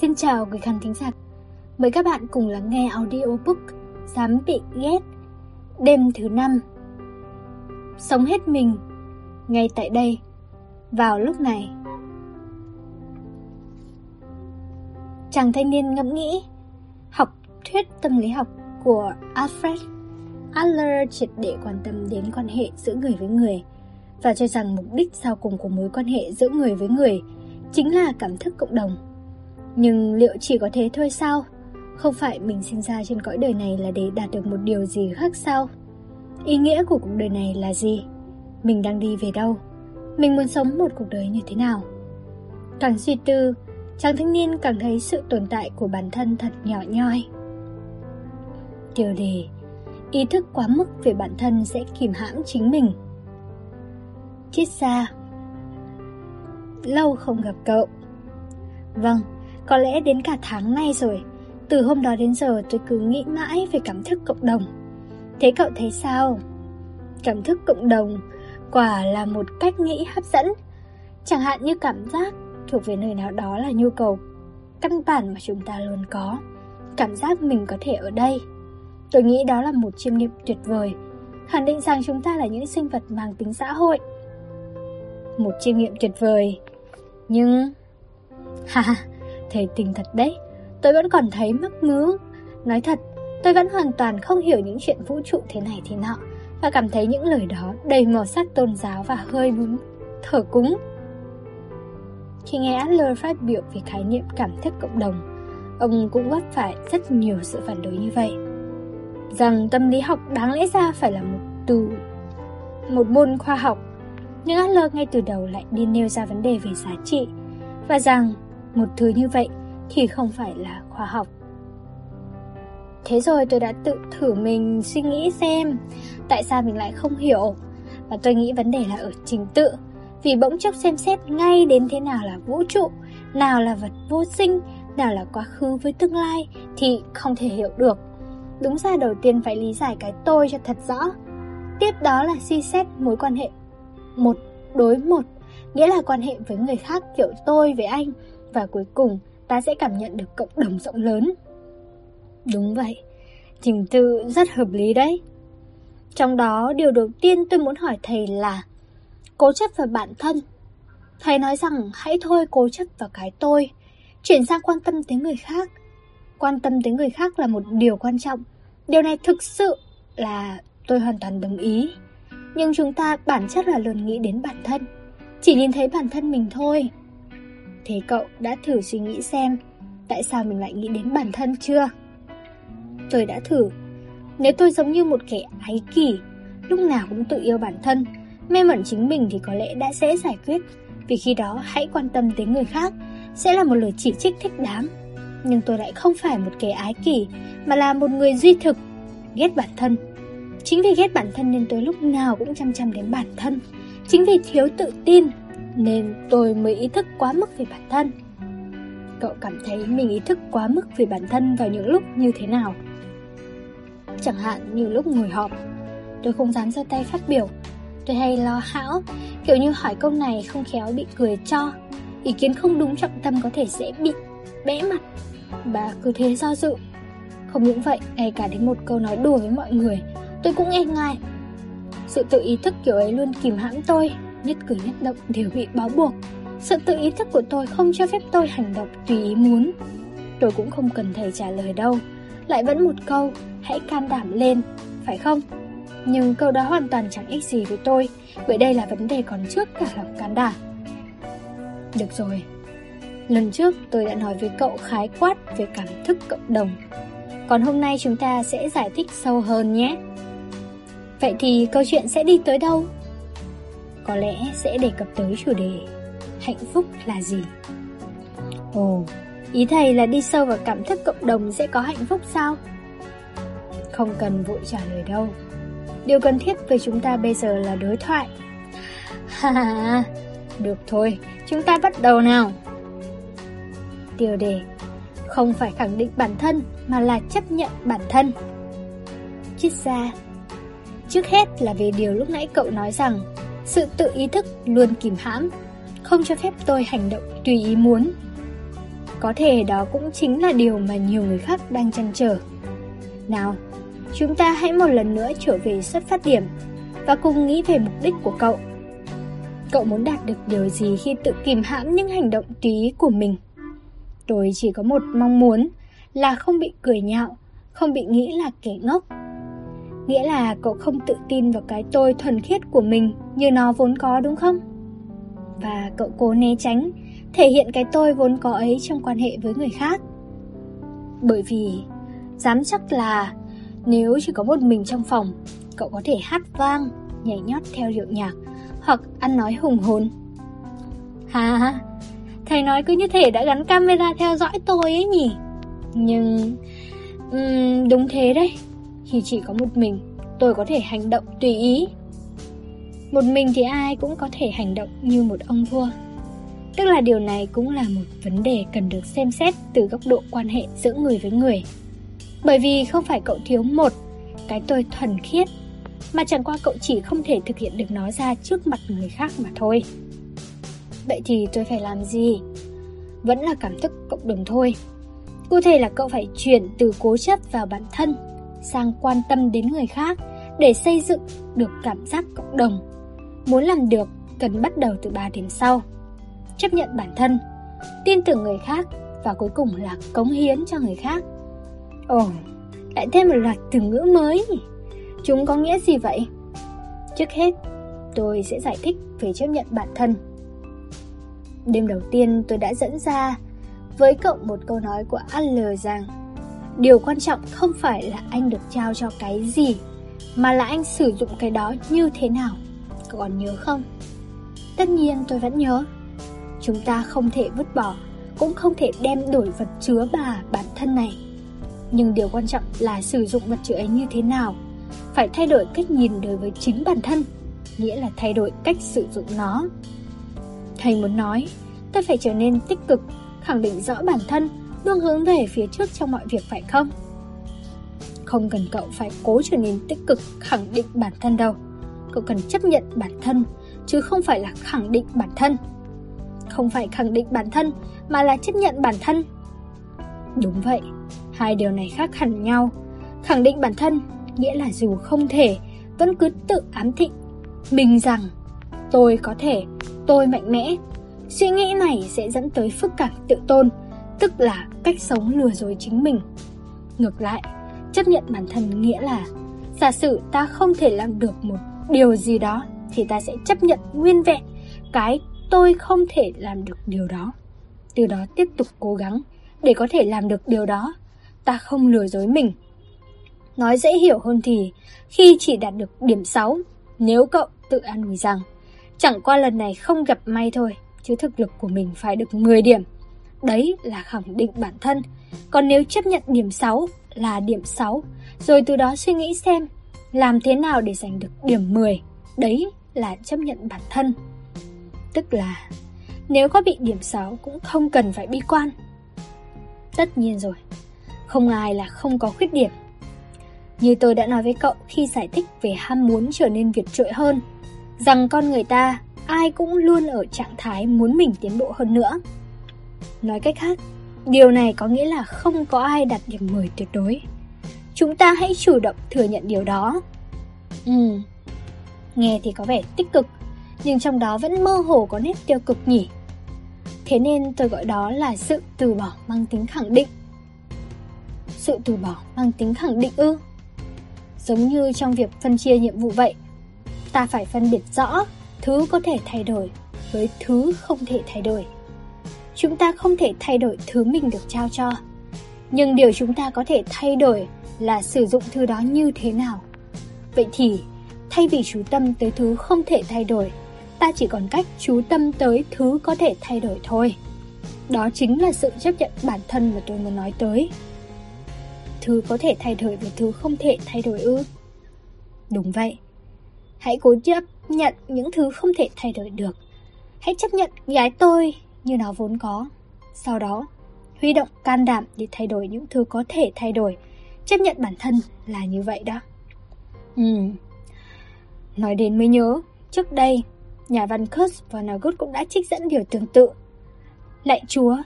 Xin chào quý khán thính giả. Mời các bạn cùng lắng nghe audiobook Dám bị ghét, Đêm thứ năm Sống hết mình, Ngay tại đây, Vào lúc này Chàng thanh niên ngẫm nghĩ, Học thuyết tâm lý học của Alfred Adler triệt để quan tâm đến quan hệ giữa người với người và cho rằng mục đích sau cùng của mối quan hệ giữa người với người chính là cảm thức cộng đồng. Nhưng liệu chỉ có thế thôi sao? Không phải mình sinh ra trên cõi đời này là để đạt được một điều gì khác sao? Ý nghĩa của cuộc đời này là gì? Mình đang đi về đâu? Mình muốn sống một cuộc đời như thế nào? Càng suy tư, chàng thanh niên càng thấy sự tồn tại của bản thân thật nhỏ nhoi. Tiêu đề Ý thức quá mức về bản thân sẽ kìm hãm chính mình. Chiết xa Lâu không gặp cậu. Vâng, có lẽ đến cả tháng nay rồi. Từ hôm đó đến giờ tôi cứ nghĩ mãi về cảm thức cộng đồng. Thế cậu thấy sao? Cảm thức cộng đồng quả là một cách nghĩ hấp dẫn. Chẳng hạn như cảm giác thuộc về nơi nào đó là nhu cầu căn bản mà chúng ta luôn có. Cảm giác mình có thể ở đây. Tôi nghĩ đó là một chiêm nghiệm tuyệt vời, khẳng định rằng chúng ta là những sinh vật mang tính xã hội. Một chiêm nghiệm tuyệt vời, nhưng... Ha ha, thể tình thật đấy, tôi vẫn còn thấy mắc ngứa. Nói thật, tôi vẫn hoàn toàn không hiểu những chuyện vũ trụ thế này thế nọ và cảm thấy những lời đó đầy màu sắc tôn giáo và hơi búng thở cúng. Khi nghe Adler phát biểu về khái niệm cảm thức cộng đồng, ông cũng vấp phải rất nhiều sự phản đối như vậy. Rằng tâm lý học đáng lẽ ra phải là một từ, một môn khoa học, nhưng Adler ngay từ đầu lại đi nêu ra vấn đề về giá trị, và rằng một thứ như vậy thì không phải là khoa học. Thế rồi tôi đã tự thử mình suy nghĩ xem tại sao mình lại không hiểu. Và tôi nghĩ vấn đề là ở trình tự. Vì bỗng chốc xem xét ngay đến thế nào là vũ trụ, nào là vật vô sinh, nào là quá khứ với tương lai thì không thể hiểu được. Đúng ra đầu tiên phải lý giải cái tôi cho thật rõ. Tiếp đó là suy xét mối quan hệ một đối một, nghĩa là quan hệ với người khác kiểu tôi với anh. Và cuối cùng ta sẽ cảm nhận được cộng đồng rộng lớn. Đúng vậy, trình tự rất hợp lý đấy. Trong đó, điều đầu tiên tôi muốn hỏi thầy là Cố chấp vào bản thân. Thầy nói rằng hãy thôi cố chấp vào cái tôi Chuyển sang quan tâm tới người khác. Quan tâm tới người khác là một điều quan trọng. Điều này thực sự là tôi hoàn toàn đồng ý. Nhưng chúng ta bản chất là luôn nghĩ đến bản thân. Chỉ nhìn thấy bản thân mình thôi. Thế cậu đã thử suy nghĩ xem, Tại sao mình lại nghĩ đến bản thân chưa? Tôi đã thử. Nếu tôi giống như một kẻ ái kỷ, Lúc nào cũng tự yêu bản thân, Mê mẩn chính mình thì có lẽ đã dễ giải quyết. Vì khi đó, hãy quan tâm tới người khác, Sẽ là một lời chỉ trích thích đáng. Nhưng tôi lại không phải một kẻ ái kỷ, Mà là một người duy thực, Ghét bản thân. Chính vì ghét bản thân nên tôi lúc nào cũng chăm chăm đến bản thân. Chính vì thiếu tự tin nên tôi mới ý thức quá mức về bản thân. Cậu cảm thấy mình ý thức quá mức về bản thân vào những lúc như thế nào? Chẳng hạn như lúc ngồi họp Tôi không dám giơ tay phát biểu. Tôi hay lo hão Kiểu như hỏi câu này không khéo bị cười cho. Ý kiến không đúng trọng tâm có thể sẽ bị bẽ mặt. Và cứ thế do dự. Không những vậy, ngay cả đến một câu nói đùa với mọi người Tôi cũng e ngại. Sự tự ý thức kiểu ấy luôn kìm hãm tôi. Nhất cử nhất động đều bị bó buộc. Sự tự ý thức của tôi không cho phép tôi hành động tùy ý muốn. Tôi cũng không cần thầy trả lời đâu. Lại vẫn một câu, Hãy can đảm lên Phải không? Nhưng câu đó hoàn toàn chẳng ích gì với tôi, Bởi đây là vấn đề còn trước cả lòng can đảm. Được rồi. Lần trước tôi đã nói với cậu khái quát về cảm thức cộng đồng. Còn hôm nay chúng ta sẽ giải thích sâu hơn nhé. Vậy thì câu chuyện sẽ đi tới đâu? Có lẽ sẽ đề cập tới chủ đề Hạnh phúc là gì? Ồ, ý thầy là đi sâu vào cảm thức cộng đồng sẽ có hạnh phúc sao? Không cần vội trả lời đâu Điều cần thiết với chúng ta bây giờ là đối thoại. Ha ha, được thôi, chúng ta bắt đầu nào. Tiêu đề Không phải khẳng định bản thân mà là chấp nhận bản thân. Triết gia Trước hết là về điều lúc nãy cậu nói rằng sự tự ý thức luôn kìm hãm, không cho phép tôi hành động tùy ý muốn. Có thể đó cũng chính là điều mà nhiều người khác đang chăn trở. Nào, chúng ta hãy một lần nữa trở về xuất phát điểm và cùng nghĩ về mục đích của cậu. Cậu muốn đạt được điều gì khi tự kìm hãm những hành động tùy ý của mình? Tôi chỉ có một mong muốn là không bị cười nhạo, không bị nghĩ là kẻ ngốc. Nghĩa là cậu không tự tin vào cái tôi thuần khiết của mình như nó vốn có đúng không? Và cậu cố né tránh, thể hiện cái tôi vốn có ấy trong quan hệ với người khác. Bởi vì, dám chắc là nếu chỉ có một mình trong phòng, cậu có thể hát vang, nhảy nhót theo điệu nhạc, hoặc ăn nói hùng hồn. Ha, thầy nói cứ như thể đã gắn camera theo dõi tôi ấy nhỉ? Nhưng... Um, đúng thế đấy, khi chỉ có một mình, tôi có thể hành động tùy ý. Một mình thì ai cũng có thể hành động như một ông vua. Tức là điều này cũng là một vấn đề cần được xem xét từ góc độ quan hệ giữa người với người. Bởi vì không phải cậu thiếu một cái tôi thuần khiết, mà chẳng qua cậu chỉ không thể thực hiện được nó ra trước mặt người khác mà thôi. Vậy thì tôi phải làm gì? Vẫn là cảm thức cộng đồng thôi. Cụ thể là cậu phải chuyển từ cố chấp vào bản thân sang quan tâm đến người khác để xây dựng được cảm giác cộng đồng. Muốn làm được, cần bắt đầu từ 3 điểm sau. Chấp nhận bản thân, tin tưởng người khác và cuối cùng là cống hiến cho người khác. Ồ, lại thêm một loạt từ ngữ mới? Chúng có nghĩa gì vậy? Trước hết, tôi sẽ giải thích về chấp nhận bản thân. Đêm đầu tiên tôi đã dẫn ra với cậu một câu nói của Adler rằng Điều quan trọng không phải là anh được trao cho cái gì, Mà là anh sử dụng cái đó như thế nào. Cậu còn nhớ không? Tất nhiên tôi vẫn nhớ. Chúng ta không thể vứt bỏ, Cũng không thể đem đổi vật chứa bà, bản thân này. Nhưng điều quan trọng là sử dụng vật chứa ấy như thế nào. Phải thay đổi cách nhìn đối với chính bản thân, Nghĩa là thay đổi cách sử dụng nó. Thầy muốn nói, Tôi phải trở nên tích cực, Khẳng định rõ bản thân luôn hướng về phía trước trong mọi việc phải không? Không cần cậu phải cố trở nên tích cực khẳng định bản thân đâu. Cậu cần chấp nhận bản thân, chứ không phải là khẳng định bản thân. Không phải khẳng định bản thân, mà là chấp nhận bản thân. Đúng vậy, hai điều này khác hẳn nhau. Khẳng định bản thân nghĩa là dù không thể, vẫn cứ tự ám thị mình rằng tôi có thể, tôi mạnh mẽ. Suy nghĩ này sẽ dẫn tới phức cảm tự tôn, tức là cách sống lừa dối chính mình. Ngược lại, chấp nhận bản thân nghĩa là giả sử ta không thể làm được một điều gì đó thì ta sẽ chấp nhận nguyên vẹn cái tôi không thể làm được điều đó. Từ đó tiếp tục cố gắng để có thể làm được điều đó. Ta không lừa dối mình. Nói dễ hiểu hơn thì khi chỉ đạt được điểm 6, nếu cậu tự an ủi rằng chẳng qua lần này không gặp may thôi, chứ thực lực của mình phải được 10 điểm Đấy là khẳng định bản thân. Còn nếu chấp nhận điểm 6 là điểm 6, rồi từ đó suy nghĩ xem làm thế nào để giành được điểm 10, đấy là chấp nhận bản thân. Tức là nếu có bị điểm 6 cũng không cần phải bi quan. Tất nhiên rồi, không ai là không có khuyết điểm. Như tôi đã nói với cậu khi giải thích về ham muốn trở nên việt trội hơn, rằng con người ta ai cũng luôn ở trạng thái muốn mình tiến bộ hơn nữa. Nói cách khác, điều này có nghĩa là không có ai đạt điểm 10 tuyệt đối. Chúng ta hãy chủ động thừa nhận điều đó. Ừ, nghe thì có vẻ tích cực, nhưng trong đó vẫn mơ hồ có nét tiêu cực nhỉ. Thế nên tôi gọi đó là sự từ bỏ mang tính khẳng định. Sự từ bỏ mang tính khẳng định ư? Giống như trong việc phân chia nhiệm vụ vậy, ta phải phân biệt rõ thứ có thể thay đổi với thứ không thể thay đổi chúng ta không thể thay đổi thứ mình được trao cho. Nhưng điều chúng ta có thể thay đổi là sử dụng thứ đó như thế nào. Vậy thì, thay vì chú tâm tới thứ không thể thay đổi, ta chỉ còn cách chú tâm tới thứ có thể thay đổi thôi. Đó chính là sự chấp nhận bản thân mà tôi muốn nói tới. Thứ có thể thay đổi và thứ không thể thay đổi ư? Đúng vậy. Hãy cố chấp nhận những thứ không thể thay đổi được. Hãy chấp nhận, gái tôi như nó vốn có. Sau đó, huy động can đảm để thay đổi những thứ có thể thay đổi. Chấp nhận bản thân là như vậy đó. Ừ. Nói đến mới nhớ, trước đây, nhà văn Kurt và Nagut cũng đã trích dẫn điều tương tự. Lạy Chúa,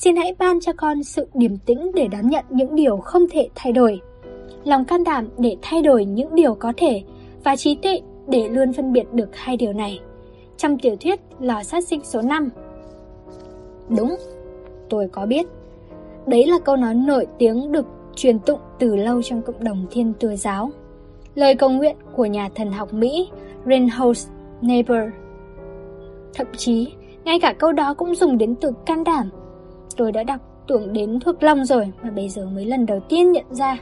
Xin hãy ban cho con sự điềm tĩnh để đón nhận những điều không thể thay đổi. Lòng can đảm để thay đổi những điều có thể và trí tuệ để luôn phân biệt được hai điều này. Trong tiểu thuyết Lò sát sinh số 5 Đúng, tôi có biết. Đấy là câu nói nổi tiếng được truyền tụng từ lâu trong cộng đồng thiên chúa giáo. Lời cầu nguyện của nhà thần học Mỹ Reinhold Niebuhr. Thậm chí, ngay cả câu đó cũng dùng đến từ can đảm. Tôi đã đọc tưởng đến thuộc lòng rồi mà bây giờ mới lần đầu tiên nhận ra.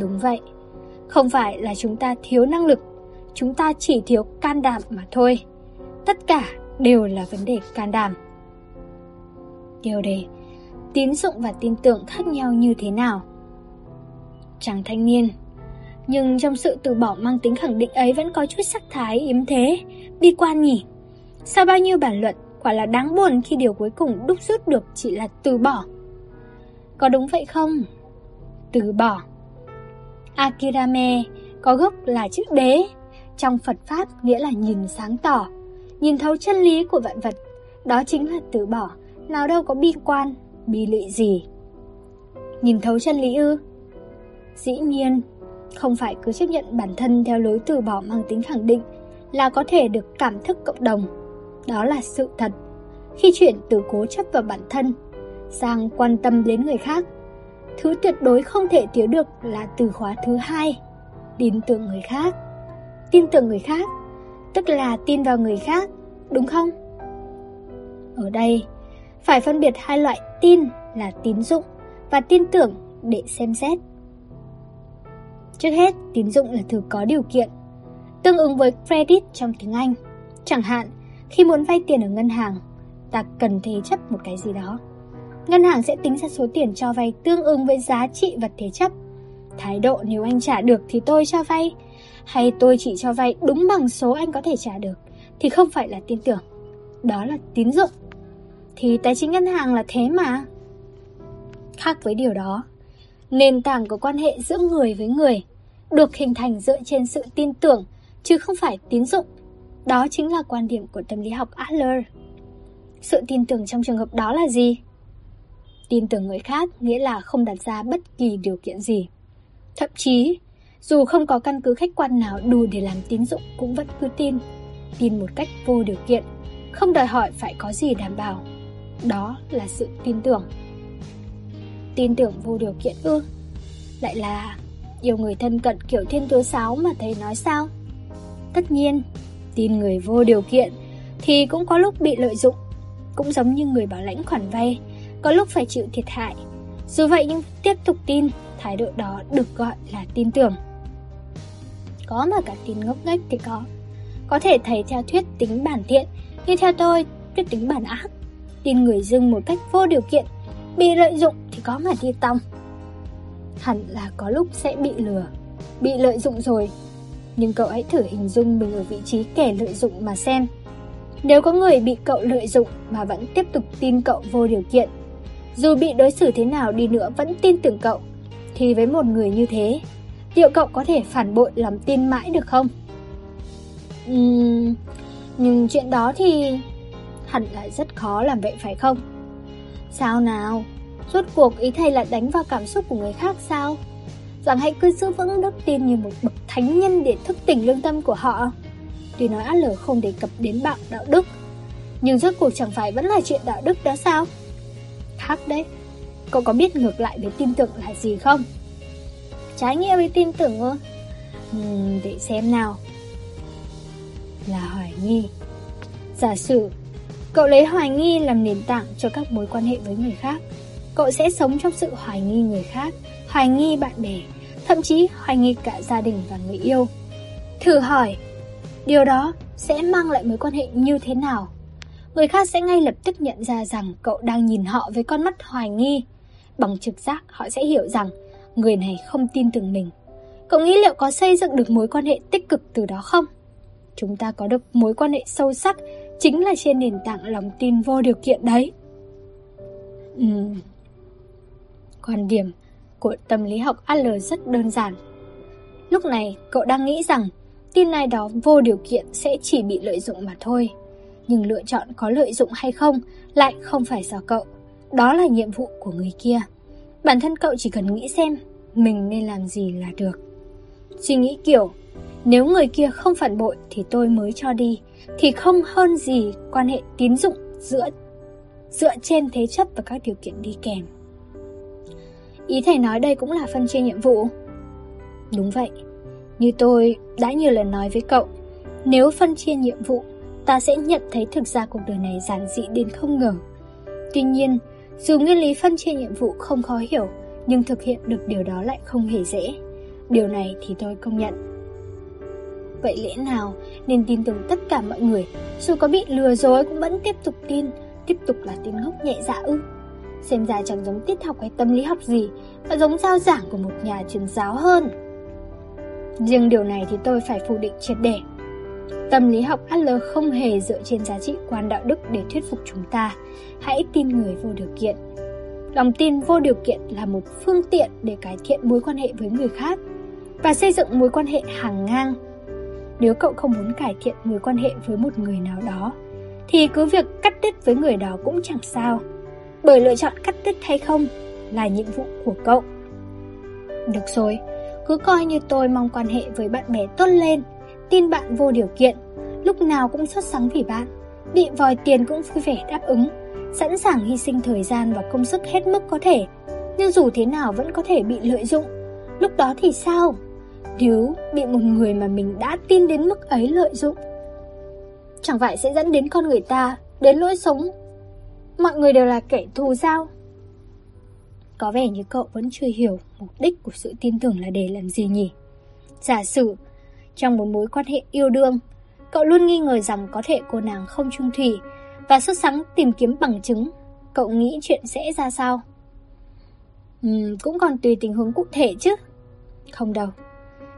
Đúng vậy, không phải là chúng ta thiếu năng lực, chúng ta chỉ thiếu can đảm mà thôi. Tất cả đều là vấn đề can đảm tiêu đề, tín dụng và tin tưởng khác nhau như thế nào? Chàng thanh niên Nhưng trong sự từ bỏ mang tính khẳng định ấy vẫn có chút sắc thái yếm thế, bi quan nhỉ? Sau bao nhiêu bản luận, quả là đáng buồn khi điều cuối cùng đúc rút được chỉ là từ bỏ. Có đúng vậy không? Từ bỏ. Akirame có gốc là chữ đế, trong Phật Pháp nghĩa là nhìn sáng tỏ, nhìn thấu chân lý của vạn vật. Đó chính là từ bỏ, nào đâu có bi quan, bi lụy gì. Nhìn thấu chân lý ư? Dĩ nhiên, không phải cứ chấp nhận bản thân theo lối từ bỏ mang tính khẳng định là có thể được cảm thức cộng đồng. Đó là sự thật. Khi chuyển từ cố chấp vào bản thân sang quan tâm đến người khác, thứ tuyệt đối không thể thiếu được là từ khóa thứ hai, tin tưởng người khác. Tin tưởng người khác, tức là tin vào người khác, đúng không? Ở đây, phải phân biệt hai loại tin là tín dụng và tin tưởng để xem xét. Trước hết, tín dụng là thứ có điều kiện, tương ứng với credit trong tiếng Anh. Chẳng hạn, khi muốn vay tiền ở ngân hàng, ta cần thế chấp một cái gì đó. Ngân hàng sẽ tính ra số tiền cho vay tương ứng với giá trị vật thế chấp. Thái độ nếu anh trả được thì tôi cho vay, hay tôi chỉ cho vay đúng bằng số anh có thể trả được, thì không phải là tin tưởng. Đó là tín dụng. Thì tài chính ngân hàng là thế mà. Khác với điều đó, nền tảng của quan hệ giữa người với người được hình thành dựa trên sự tin tưởng, chứ không phải tín dụng. Đó chính là quan điểm của tâm lý học Adler. Sự tin tưởng trong trường hợp đó là gì? Tin tưởng người khác nghĩa là không đặt ra bất kỳ điều kiện gì. Thậm chí, dù không có căn cứ khách quan nào đủ để làm tín dụng cũng vẫn cứ tin. Tin một cách vô điều kiện, không đòi hỏi phải có gì đảm bảo. Đó là sự tin tưởng. Tin tưởng vô điều kiện ư? Lại là yêu người thân cận kiểu thiên tố sáo mà thầy nói sao? Tất nhiên, tin người vô điều kiện thì cũng có lúc bị lợi dụng. Cũng giống như người bảo lãnh khoản vay, có lúc phải chịu thiệt hại. Dù vậy nhưng tiếp tục tin, thái độ đó được gọi là tin tưởng. Có mà cả tin ngốc nghếch thì có. Có thể thầy theo thuyết tính bản thiện, nhưng theo tôi, thuyết tính bản ác. Tin người dưng một cách vô điều kiện, bị lợi dụng thì có mà đi tòng hẳn là có lúc sẽ bị lừa, bị lợi dụng rồi. Nhưng cậu hãy thử hình dung mình ở vị trí kẻ lợi dụng mà xem. Nếu có người bị cậu lợi dụng mà vẫn tiếp tục tin cậu vô điều kiện, dù bị đối xử thế nào đi nữa vẫn tin tưởng cậu, thì với một người như thế, liệu cậu có thể phản bội lòng tin mãi được không? Uhm, nhưng chuyện đó thì hẳn là rất khó làm vậy phải không? Sao nào? Rốt cuộc ý thầy là đánh vào cảm xúc của người khác sao? Rằng hãy cứ giữ vững đức tin như một bậc thánh nhân để thức tỉnh lương tâm của họ. Tuy nói át lở không đề cập đến bạo đạo đức, nhưng rốt cuộc chẳng phải vẫn là chuyện đạo đức đó sao? Khác đấy, cậu có biết ngược lại với tin tưởng là gì không? Trái nghĩa với tin tưởng ư? Uhm, để xem nào. Là hoài nghi. Giả sử, cậu lấy hoài nghi làm nền tảng cho các mối quan hệ với người khác cậu sẽ sống trong sự hoài nghi người khác, hoài nghi bạn bè, thậm chí hoài nghi cả gia đình và người yêu. Thử hỏi, điều đó sẽ mang lại mối quan hệ như thế nào? Người khác sẽ ngay lập tức nhận ra rằng cậu đang nhìn họ với con mắt hoài nghi. Bằng trực giác họ sẽ hiểu rằng người này không tin tưởng mình. Cậu nghĩ liệu có xây dựng được mối quan hệ tích cực từ đó không? Chúng ta có được mối quan hệ sâu sắc chính là trên nền tảng lòng tin vô điều kiện đấy. Uhm, Quan điểm của tâm lý học Adler rất đơn giản. Lúc này, cậu đang nghĩ rằng tin ai đó vô điều kiện sẽ chỉ bị lợi dụng mà thôi. Nhưng lựa chọn có lợi dụng hay không lại không phải do cậu, đó là nhiệm vụ của người kia. Bản thân cậu chỉ cần nghĩ xem mình nên làm gì là được. Suy nghĩ kiểu, nếu người kia không phản bội thì tôi mới cho đi, thì không hơn gì quan hệ tín dụng giữa dựa trên thế chấp và các điều kiện đi kèm. Ý thầy nói đây cũng là phân chia nhiệm vụ. Đúng vậy, như tôi đã nhiều lần nói với cậu, nếu phân chia nhiệm vụ, ta sẽ nhận thấy thực ra cuộc đời này giản dị đến không ngờ. Tuy nhiên, dù nguyên lý phân chia nhiệm vụ không khó hiểu, nhưng thực hiện được điều đó lại không hề dễ. Điều này thì tôi công nhận. Vậy lẽ nào nên tin tưởng tất cả mọi người, dù có bị lừa dối cũng vẫn tiếp tục tin, tiếp tục là tin ngốc nhẹ dạ ư? Xem ra chẳng giống tiết học hay tâm lý học gì, mà giống giao giảng của một nhà truyền giáo hơn. Riêng điều này thì tôi phải phủ định triệt để. Tâm lý học Adler không hề dựa trên giá trị quan đạo đức để thuyết phục chúng ta. Hãy tin người vô điều kiện. Lòng tin vô điều kiện là một phương tiện để cải thiện mối quan hệ với người khác và xây dựng mối quan hệ hàng ngang. Nếu cậu không muốn cải thiện mối quan hệ với một người nào đó, thì cứ việc cắt đứt với người đó cũng chẳng sao. Bởi lựa chọn cắt đứt hay không là nhiệm vụ của cậu. Được rồi, cứ coi như tôi mong quan hệ với bạn bè tốt lên, tin bạn vô điều kiện, lúc nào cũng xuất sắc vì bạn, bị vòi tiền cũng vui vẻ đáp ứng, sẵn sàng hy sinh thời gian và công sức hết mức có thể, nhưng dù thế nào vẫn có thể bị lợi dụng. Lúc đó thì sao? Nếu bị một người mà mình đã tin đến mức ấy lợi dụng, chẳng phải sẽ dẫn đến con người ta đến lỗi sống. Mọi người đều là kẻ thù sao? Có vẻ như cậu vẫn chưa hiểu mục đích của sự tin tưởng là để làm gì nhỉ? Giả sử, trong một mối quan hệ yêu đương, cậu luôn nghi ngờ rằng có thể cô nàng không trung thủy và xuất sáng tìm kiếm bằng chứng, cậu nghĩ chuyện sẽ ra sao? ừ, cũng còn tùy tình huống cụ thể chứ. Không đâu.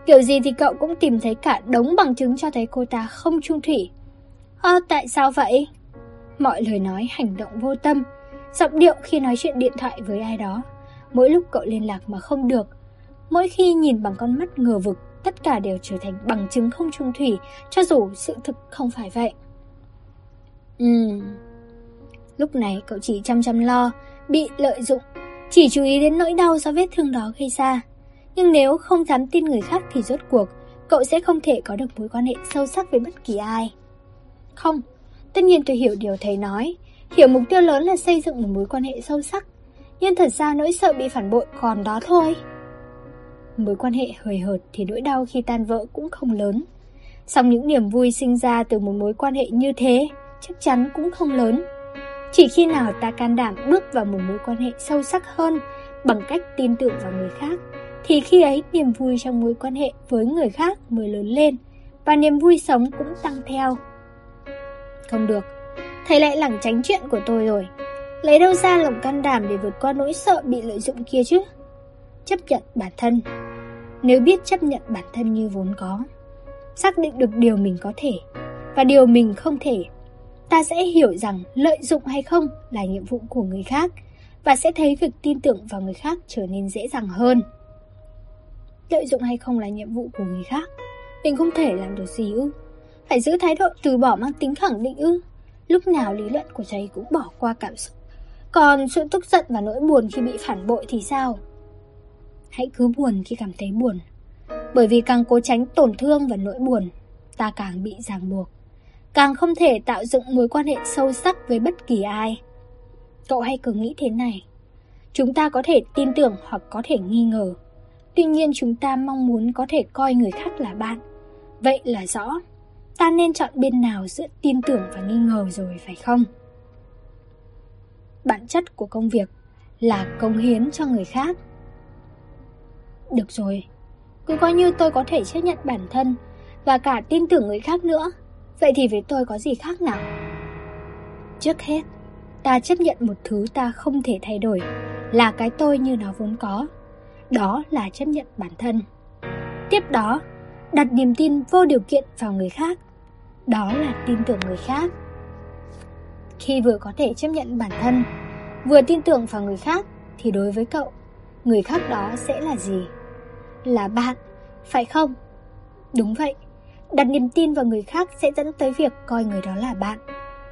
Kiểu gì thì cậu cũng tìm thấy cả đống bằng chứng cho thấy cô ta không trung thủy. Ơ, tại sao vậy? Mọi lời nói, hành động vô tâm, giọng điệu khi nói chuyện điện thoại với ai đó. Mỗi lúc cậu liên lạc mà không được, mỗi khi nhìn bằng con mắt ngờ vực, tất cả đều trở thành bằng chứng không trung thủy, cho dù sự thực không phải vậy. Ừm. Lúc này cậu chỉ chăm chăm lo, bị lợi dụng, chỉ chú ý đến nỗi đau do vết thương đó gây ra. Nhưng nếu không dám tin người khác thì rốt cuộc, cậu sẽ không thể có được mối quan hệ sâu sắc với bất kỳ ai. Không, tất nhiên tôi hiểu điều thầy nói, hiểu mục tiêu lớn là xây dựng một mối quan hệ sâu sắc, nhưng thật ra nỗi sợ bị phản bội còn đó thôi. Mối quan hệ hời hợt thì nỗi đau khi tan vỡ cũng không lớn. Song những niềm vui sinh ra từ một mối quan hệ như thế chắc chắn cũng không lớn. Chỉ khi nào ta can đảm bước vào một mối quan hệ sâu sắc hơn bằng cách tin tưởng vào người khác, thì khi ấy niềm vui trong mối quan hệ với người khác mới lớn lên và niềm vui sống cũng tăng theo. Không được, thầy lại lảng tránh chuyện của tôi rồi. Lấy đâu ra lòng can đảm để vượt qua nỗi sợ bị lợi dụng kia chứ? Chấp nhận bản thân. Nếu biết chấp nhận bản thân như vốn có, xác định được điều mình có thể và điều mình không thể, ta sẽ hiểu rằng lợi dụng hay không là nhiệm vụ của người khác và sẽ thấy việc tin tưởng vào người khác trở nên dễ dàng hơn. Lợi dụng hay không là nhiệm vụ của người khác, mình không thể làm được gì ư? Phải giữ thái độ từ bỏ mang tính khẳng định ư? Lúc nào lý luận của thầy cũng bỏ qua cảm xúc. Còn sự tức giận và nỗi buồn khi bị phản bội thì sao? Hãy cứ buồn khi cảm thấy buồn. Bởi vì càng cố tránh tổn thương và nỗi buồn, ta càng bị ràng buộc. Càng không thể tạo dựng mối quan hệ sâu sắc với bất kỳ ai. Cậu hãy cứ nghĩ thế này. Chúng ta có thể tin tưởng hoặc có thể nghi ngờ. Tuy nhiên chúng ta mong muốn có thể coi người khác là bạn. Vậy là rõ ta nên chọn bên nào giữa tin tưởng và nghi ngờ rồi phải không? Bản chất của công việc là công hiến cho người khác. Được rồi, cứ coi như tôi có thể chấp nhận bản thân và cả tin tưởng người khác nữa. Vậy thì với tôi có gì khác nào? Trước hết, ta chấp nhận một thứ ta không thể thay đổi là cái tôi như nó vốn có. Đó là chấp nhận bản thân. Tiếp đó, đặt niềm tin vô điều kiện vào người khác. Đó là tin tưởng người khác. Khi vừa có thể chấp nhận bản thân, vừa tin tưởng vào người khác, thì đối với cậu, người khác đó sẽ là gì? Là bạn, phải không? Đúng vậy, đặt niềm tin vào người khác sẽ dẫn tới việc coi người đó là bạn.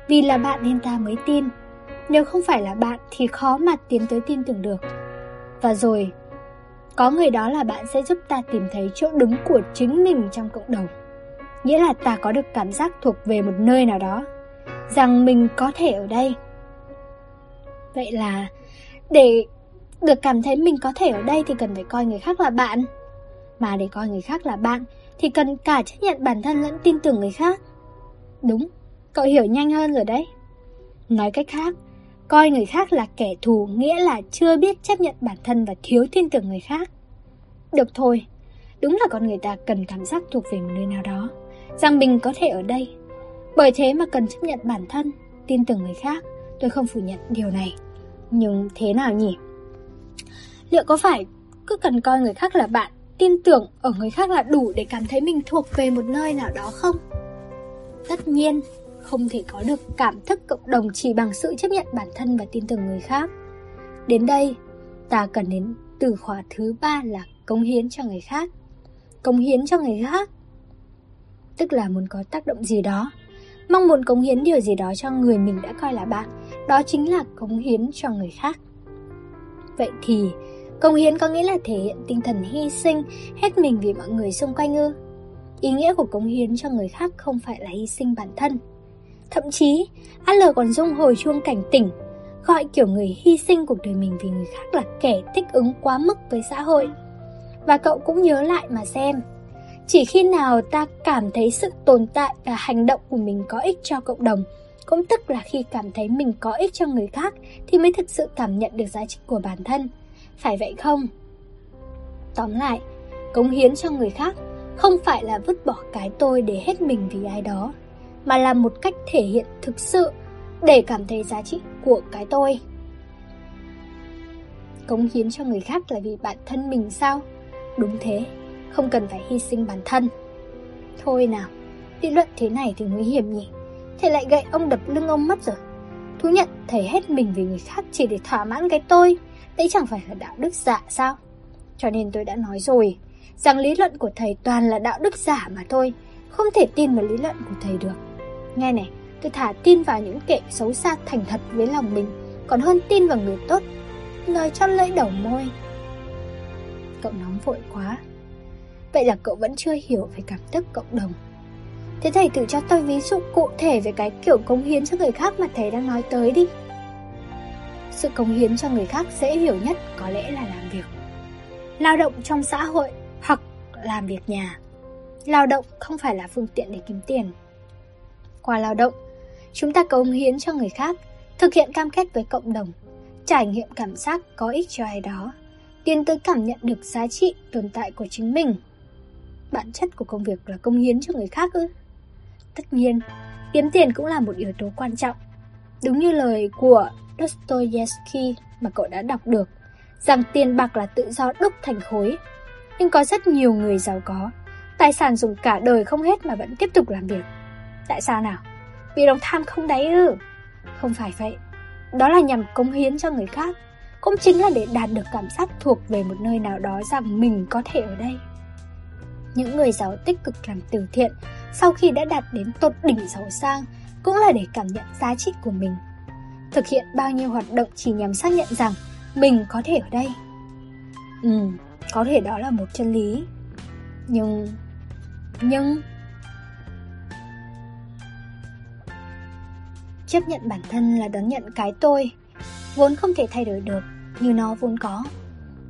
Vì là bạn nên ta mới tin. Nếu không phải là bạn thì khó mà tiến tới tin tưởng được. Và rồi, có người đó là bạn sẽ giúp ta tìm thấy chỗ đứng của chính mình trong cộng đồng. Nghĩa là ta có được cảm giác thuộc về một nơi nào đó, rằng mình có thể ở đây. Vậy là để được cảm thấy mình có thể ở đây thì cần phải coi người khác là bạn. Mà để coi người khác là bạn thì cần cả chấp nhận bản thân lẫn tin tưởng người khác. Đúng, cậu hiểu nhanh hơn rồi đấy. Nói cách khác, coi người khác là kẻ thù nghĩa là chưa biết chấp nhận bản thân và thiếu tin tưởng người khác. Được thôi, đúng là con người ta cần cảm giác thuộc về một nơi nào đó, rằng mình có thể ở đây. Bởi thế mà cần chấp nhận bản thân, tin tưởng người khác, tôi không phủ nhận điều này. Nhưng thế nào nhỉ? Liệu có phải cứ cần coi người khác là bạn, tin tưởng ở người khác là đủ để cảm thấy mình thuộc về một nơi nào đó không? Tất nhiên, không thể có được cảm thức cộng đồng chỉ bằng sự chấp nhận bản thân và tin tưởng người khác. Đến đây, ta cần đến từ khóa thứ ba là cống hiến cho người khác. Cống hiến cho người khác tức là muốn có tác động gì đó, mong muốn cống hiến điều gì đó cho người mình đã coi là bạn, đó chính là cống hiến cho người khác. Vậy thì, cống hiến có nghĩa là thể hiện tinh thần hy sinh hết mình vì mọi người xung quanh ư? Ý nghĩa của cống hiến cho người khác không phải là hy sinh bản thân, Thậm chí, AL còn rung hồi chuông cảnh tỉnh, gọi kiểu người hy sinh cuộc đời mình vì người khác là kẻ thích ứng quá mức với xã hội. Và cậu cũng nhớ lại mà xem, chỉ khi nào ta cảm thấy sự tồn tại và hành động của mình có ích cho cộng đồng, cũng tức là khi cảm thấy mình có ích cho người khác thì mới thực sự cảm nhận được giá trị của bản thân. Phải vậy không? Tóm lại, cống hiến cho người khác không phải là vứt bỏ cái tôi để hết mình vì ai đó mà là một cách thể hiện thực sự để cảm thấy giá trị của cái tôi. Cống hiến cho người khác là vì bản thân mình sao? Đúng thế, không cần phải hy sinh bản thân. Thôi nào, lý luận thế này thì nguy hiểm nhỉ? Thầy lại gậy ông đập lưng ông mất rồi. Thú nhận thầy hết mình vì người khác chỉ để thỏa mãn cái tôi. Đấy chẳng phải là đạo đức giả sao? Cho nên tôi đã nói rồi, rằng lý luận của thầy toàn là đạo đức giả mà thôi. Không thể tin vào lý luận của thầy được. Nghe này, tôi thả tin vào những kẻ xấu xa thành thật với lòng mình, còn hơn tin vào người tốt. Lời cho lưỡi đầu môi. Cậu nóng vội quá. Vậy là cậu vẫn chưa hiểu về cảm thức cộng đồng. Thế thầy thử cho tôi ví dụ cụ thể về cái kiểu cống hiến cho người khác mà thầy đang nói tới đi. Sự cống hiến cho người khác dễ hiểu nhất có lẽ là làm việc. Lao động trong xã hội hoặc làm việc nhà. Lao động không phải là phương tiện để kiếm tiền qua lao động. Chúng ta cống hiến cho người khác, thực hiện cam kết với cộng đồng, trải nghiệm cảm giác có ích cho ai đó, tiến tới cảm nhận được giá trị tồn tại của chính mình. Bản chất của công việc là cống hiến cho người khác ư? Tất nhiên, kiếm tiền cũng là một yếu tố quan trọng. Đúng như lời của Dostoyevsky mà cậu đã đọc được, rằng tiền bạc là tự do đúc thành khối. Nhưng có rất nhiều người giàu có, tài sản dùng cả đời không hết mà vẫn tiếp tục làm việc. Tại sao nào? Vì lòng tham không đáy ư? Không phải vậy. Đó là nhằm cống hiến cho người khác. Cũng chính là để đạt được cảm giác thuộc về một nơi nào đó rằng mình có thể ở đây. Những người giàu tích cực làm từ thiện sau khi đã đạt đến tột đỉnh giàu sang cũng là để cảm nhận giá trị của mình. Thực hiện bao nhiêu hoạt động chỉ nhằm xác nhận rằng mình có thể ở đây. Ừ, có thể đó là một chân lý. Nhưng... Nhưng... Chấp nhận bản thân là đón nhận cái tôi, vốn không thể thay đổi được như nó vốn có.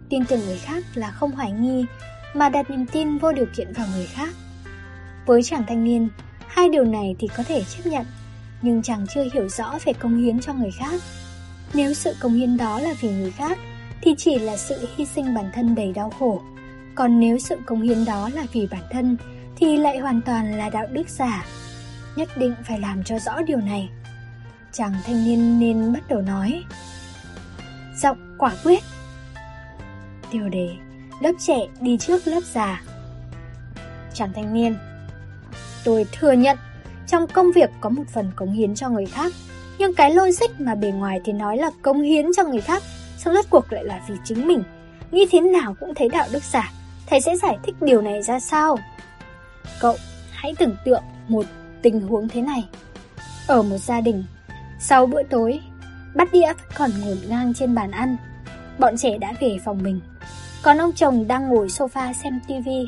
Tin tưởng người khác là không hoài nghi, mà đặt niềm tin vô điều kiện vào người khác. Với chàng thanh niên, hai điều này thì có thể chấp nhận, nhưng chàng chưa hiểu rõ về công hiến cho người khác. Nếu sự công hiến đó là vì người khác, thì chỉ là sự hy sinh bản thân đầy đau khổ. Còn nếu sự công hiến đó là vì bản thân, thì lại hoàn toàn là đạo đức giả. Nhất định phải làm cho rõ điều này chàng thanh niên nên bắt đầu nói. Giọng quả quyết. Tiêu đề, Lớp trẻ đi trước lớp già. Chàng thanh niên. Tôi thừa nhận, Trong công việc có một phần cống hiến cho người khác, Nhưng cái logic mà bề ngoài thì nói là cống hiến cho người khác, Xong rốt cuộc lại là vì chính mình. Nghĩ thế nào cũng thấy đạo đức giả, Thầy sẽ giải thích điều này ra sao? Cậu hãy tưởng tượng một tình huống thế này. Ở một gia đình sau bữa tối, bát đĩa vẫn còn ngổn ngang trên bàn ăn. Bọn trẻ đã về phòng mình. Còn ông chồng đang ngồi sofa xem tivi.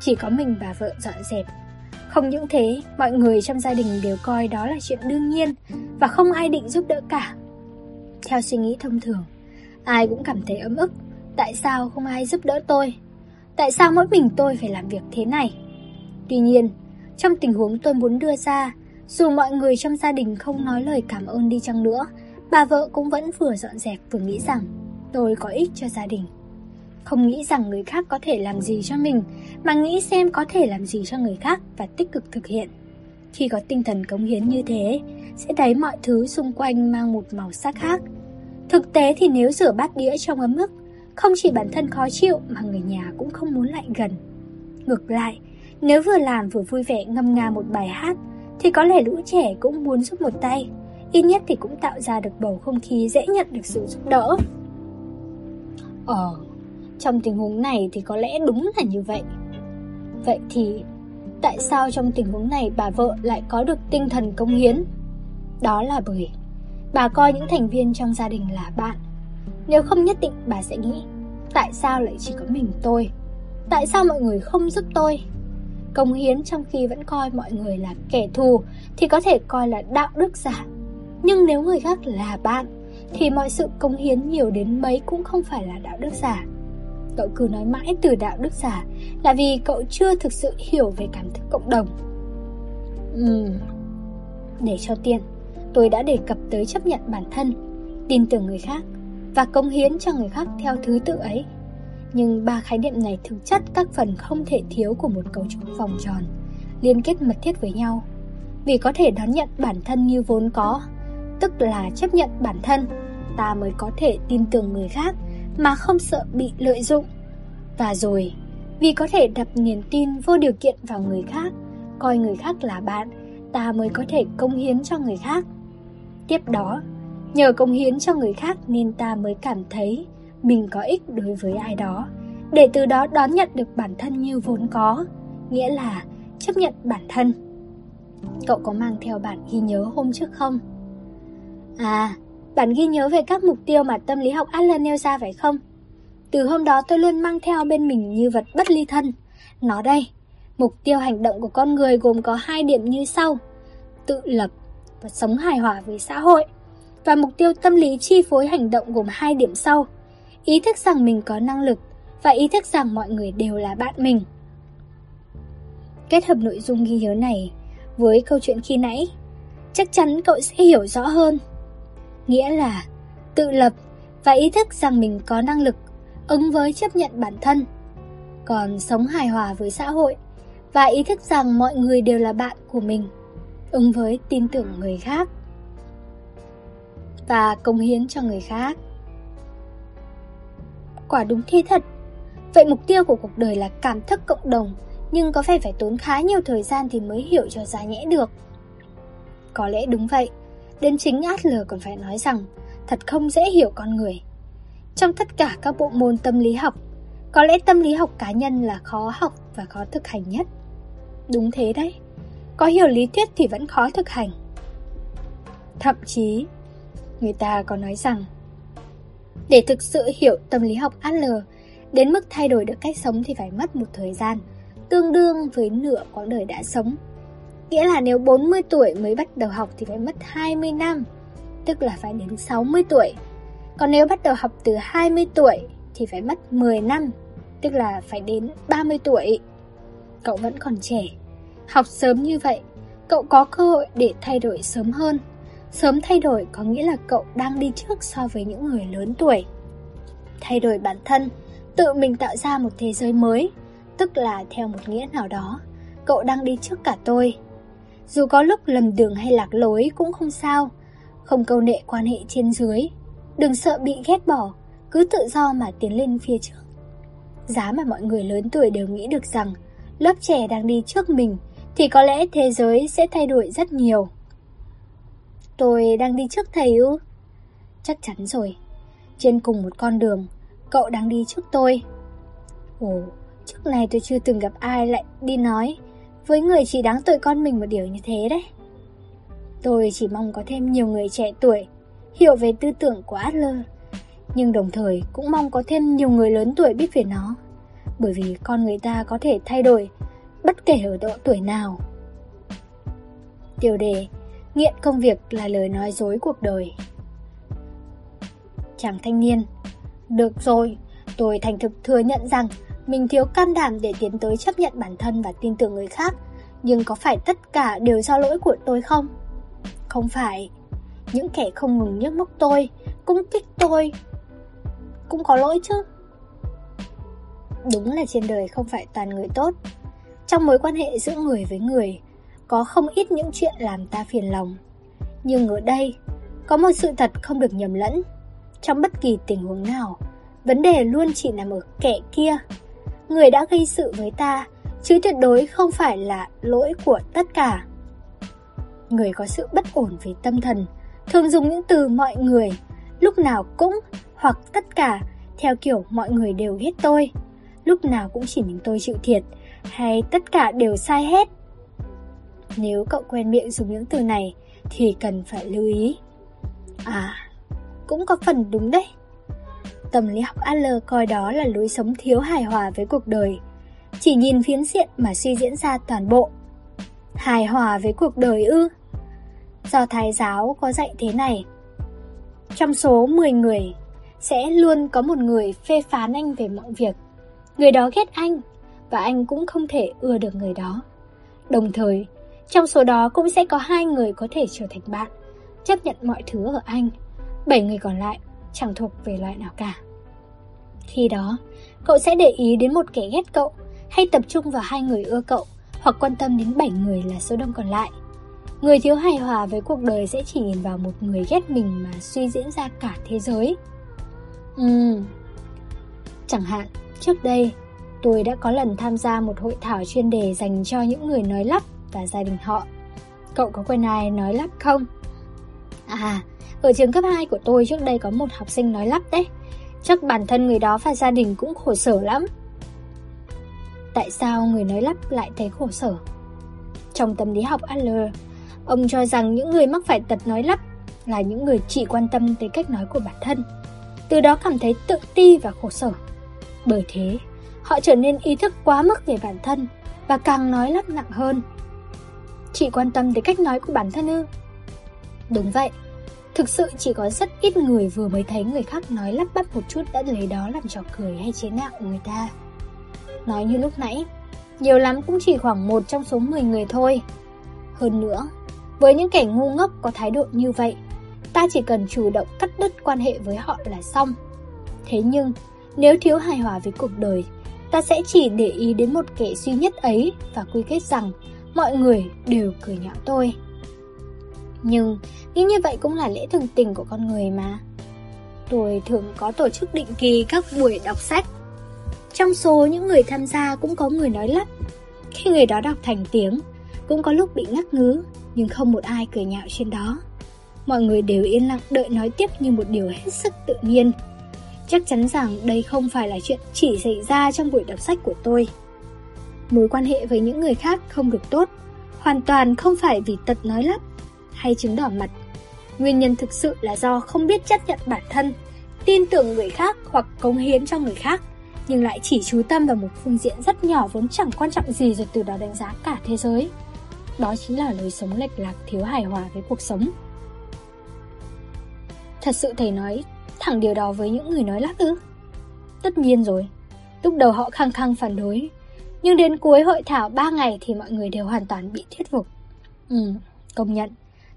Chỉ có mình bà vợ dọn dẹp. Không những thế, mọi người trong gia đình đều coi đó là chuyện đương nhiên và không ai định giúp đỡ cả. Theo suy nghĩ thông thường, ai cũng cảm thấy ấm ức. Tại sao không ai giúp đỡ tôi? Tại sao mỗi mình tôi phải làm việc thế này? Tuy nhiên, trong tình huống tôi muốn đưa ra, dù mọi người trong gia đình không nói lời cảm ơn đi chăng nữa, bà vợ cũng vẫn vừa dọn dẹp vừa nghĩ rằng tôi có ích cho gia đình. Không nghĩ rằng người khác có thể làm gì cho mình, mà nghĩ xem có thể làm gì cho người khác và tích cực thực hiện. Khi có tinh thần cống hiến như thế, sẽ thấy mọi thứ xung quanh mang một màu sắc khác. Thực tế thì nếu rửa bát đĩa trong ấm ức, không chỉ bản thân khó chịu mà người nhà cũng không muốn lại gần. Ngược lại, nếu vừa làm vừa vui vẻ ngâm nga một bài hát, thì có lẽ lũ trẻ cũng muốn giúp một tay. Ít nhất thì cũng tạo ra được bầu không khí dễ nhận được sự giúp đỡ. Ờ, trong tình huống này thì có lẽ đúng là như vậy. Vậy thì tại sao trong tình huống này bà vợ lại có được tinh thần công hiến? Đó là bởi bà coi những thành viên trong gia đình là bạn. Nếu không nhất định bà sẽ nghĩ tại sao lại chỉ có mình tôi? Tại sao mọi người không giúp tôi? Công hiến trong khi vẫn coi mọi người là kẻ thù thì có thể coi là đạo đức giả. Nhưng nếu người khác là bạn thì mọi sự công hiến nhiều đến mấy cũng không phải là đạo đức giả. Cậu cứ nói mãi từ đạo đức giả là vì cậu chưa thực sự hiểu về cảm thức cộng đồng. Ừm, để cho tiền, tôi đã đề cập tới chấp nhận bản thân, tin tưởng người khác và công hiến cho người khác theo thứ tự ấy. Nhưng ba khái niệm này thực chất các phần không thể thiếu của một cấu trúc vòng tròn, liên kết mật thiết với nhau. Vì có thể đón nhận bản thân như vốn có, tức là chấp nhận bản thân, ta mới có thể tin tưởng người khác mà không sợ bị lợi dụng. Và rồi, vì có thể đặt niềm tin vô điều kiện vào người khác, coi người khác là bạn, ta mới có thể công hiến cho người khác. Tiếp đó, nhờ công hiến cho người khác nên ta mới cảm thấy mình có ích đối với ai đó, để từ đó đón nhận được bản thân như vốn có, nghĩa là chấp nhận bản thân. Cậu có mang theo bản ghi nhớ hôm trước không? À, bản ghi nhớ về các mục tiêu mà tâm lý học Adler nêu ra phải không? Từ hôm đó tôi luôn mang theo bên mình như vật bất ly thân. Nó đây, mục tiêu hành động của con người gồm có hai điểm như sau. Tự lập và sống hài hòa với xã hội. Và mục tiêu tâm lý chi phối hành động gồm hai điểm sau. Ý thức rằng mình có năng lực và ý thức rằng mọi người đều là bạn mình. Kết hợp nội dung ghi nhớ này với câu chuyện khi nãy, chắc chắn cậu sẽ hiểu rõ hơn nghĩa là tự lập và ý thức rằng mình có năng lực ứng với chấp nhận bản thân, còn sống hài hòa với xã hội và ý thức rằng mọi người đều là bạn của mình, ứng với tin tưởng người khác và công hiến cho người khác. Quả đúng thế thật. Vậy mục tiêu của cuộc đời là cảm thức cộng đồng, nhưng có phải phải tốn khá nhiều thời gian thì mới hiểu cho ra nhẽ được. Có lẽ đúng vậy, Đến chính Adler còn phải nói rằng thật không dễ hiểu con người. Trong tất cả các bộ môn tâm lý học, có lẽ tâm lý học cá nhân là khó học và khó thực hành nhất. Đúng thế đấy, có hiểu lý thuyết thì vẫn khó thực hành. Thậm chí, người ta có nói rằng để thực sự hiểu tâm lý học Adler, đến mức thay đổi được cách sống thì phải mất một thời gian, tương đương với nửa quãng đời đã sống Nghĩa là nếu 40 tuổi mới bắt đầu học thì phải mất 20 năm, tức là phải đến 60 tuổi. Còn nếu bắt đầu học từ 20 tuổi thì phải mất 10 năm, tức là phải đến 30 tuổi. Cậu vẫn còn trẻ, học sớm như vậy, cậu có cơ hội để thay đổi sớm hơn. Sớm thay đổi có nghĩa là cậu đang đi trước so với những người lớn tuổi. Thay đổi bản thân, tự mình tạo ra một thế giới mới, tức là theo một nghĩa nào đó, cậu đang đi trước cả tôi. Dù có lúc lầm đường hay lạc lối cũng không sao Không câu nệ quan hệ trên dưới Đừng sợ bị ghét bỏ Cứ tự do mà tiến lên phía trước Giá mà mọi người lớn tuổi đều nghĩ được rằng Lớp trẻ đang đi trước mình Thì có lẽ thế giới sẽ thay đổi rất nhiều Tôi đang đi trước thầy ư Chắc chắn rồi Trên cùng một con đường Cậu đang đi trước tôi Ồ, trước này tôi chưa từng gặp ai lại đi nói với người chỉ đáng tội con mình một điều như thế đấy. Tôi chỉ mong có thêm nhiều người trẻ tuổi hiểu về tư tưởng của Adler, nhưng đồng thời cũng mong có thêm nhiều người lớn tuổi biết về nó, bởi vì con người ta có thể thay đổi bất kể ở độ tuổi nào. Tiêu đề Nghiện công việc là lời nói dối cuộc đời. Chàng thanh niên Được rồi, tôi thành thực thừa nhận rằng mình thiếu can đảm để tiến tới chấp nhận bản thân và tin tưởng người khác Nhưng có phải tất cả đều do lỗi của tôi không? Không phải. Những kẻ không ngừng nhức móc tôi cũng kích tôi. Cũng có lỗi chứ. Đúng là trên đời không phải toàn người tốt. Trong mối quan hệ giữa người với người có không ít những chuyện làm ta phiền lòng. Nhưng ở đây, Có một sự thật không được nhầm lẫn. Trong bất kỳ tình huống nào, Vấn đề luôn chỉ nằm ở kẻ kia. Người đã gây sự với ta, Chứ tuyệt đối không phải là lỗi của tất cả. Người có sự bất ổn về tâm thần, Thường dùng những từ mọi người, Lúc nào cũng, hoặc tất cả, Theo kiểu mọi người đều ghét tôi. Lúc nào cũng chỉ mình tôi chịu thiệt, Hay tất cả đều sai hết. Nếu cậu quen miệng dùng những từ này, Thì cần phải lưu ý. À Cũng có phần đúng đấy. Tâm lý học Adler coi đó là lối sống thiếu hài hòa với cuộc đời. Chỉ nhìn phiến diện mà suy diễn ra toàn bộ. Hài hòa với cuộc đời ư? Do Thái giáo có dạy thế này. Trong số 10 người, Sẽ luôn có một người phê phán anh về mọi việc. Người đó ghét anh, Và anh cũng không thể ưa được người đó. Đồng thời trong số đó cũng sẽ có hai người có thể trở thành bạn Chấp nhận mọi thứ ở anh Bảy người còn lại chẳng thuộc về loại nào cả Khi đó Cậu sẽ để ý đến một kẻ ghét cậu Hay tập trung vào hai người ưa cậu Hoặc quan tâm đến bảy người là số đông còn lại Người thiếu hài hòa với cuộc đời sẽ chỉ nhìn vào một người ghét mình mà suy diễn ra cả thế giới. Ừm. Chẳng hạn, Trước đây, tôi đã có lần tham gia một hội thảo chuyên đề dành cho những người nói lắp và gia đình họ. Cậu có quen ai nói lắp không? À, ở trường cấp 2 của tôi trước đây có một học sinh nói lắp đấy. Chắc bản thân người đó và gia đình cũng khổ sở lắm. Tại sao người nói lắp lại thấy khổ sở? Trong tâm lý học Adler, ông cho rằng những người mắc phải tật nói lắp là những người chỉ quan tâm tới cách nói của bản thân. Từ đó cảm thấy tự ti và khổ sở. Bởi thế, họ trở nên ý thức quá mức về bản thân và càng nói lắp nặng hơn. Chỉ quan tâm tới cách nói của bản thân ư? Đúng vậy, thực sự chỉ có rất ít người vừa mới thấy người khác nói lắp bắp một chút đã lấy đó làm trò cười hay chế nhạo người ta. Nói như lúc nãy, nhiều lắm cũng chỉ khoảng một trong số 10 người thôi. Hơn nữa, với những kẻ ngu ngốc có thái độ như vậy, ta chỉ cần chủ động cắt đứt quan hệ với họ là xong. Thế nhưng, nếu thiếu hài hòa với cuộc đời, ta sẽ chỉ để ý đến một kẻ duy nhất ấy và quy kết rằng mọi người đều cười nhạo tôi. Nhưng, nghĩ như vậy cũng là lẽ thường tình của con người mà. Tôi thường có tổ chức định kỳ các buổi đọc sách. Trong số những người tham gia cũng có người nói lắp. Khi người đó đọc thành tiếng, cũng có lúc bị ngắc ngứ, nhưng không một ai cười nhạo trên đó. Mọi người đều yên lặng đợi nói tiếp như một điều hết sức tự nhiên. Chắc chắn rằng đây không phải là chuyện chỉ xảy ra trong buổi đọc sách của tôi. Mối quan hệ với những người khác không được tốt, hoàn toàn không phải vì tật nói lắp hay chứng đỏ mặt. Nguyên nhân thực sự là do không biết chấp nhận bản thân, tin tưởng người khác hoặc cống hiến cho người khác, nhưng lại chỉ chú tâm vào một phương diện rất nhỏ vốn chẳng quan trọng gì rồi từ đó đánh giá cả thế giới. Đó chính là lối sống lệch lạc thiếu hài hòa với cuộc sống. Thật sự thầy nói thẳng điều đó với những người nói lắp ư? Tất nhiên rồi, lúc đầu họ khăng khăng phản đối, nhưng đến cuối hội thảo 3 ngày thì mọi người đều hoàn toàn bị thuyết phục. Ừ, công nhận,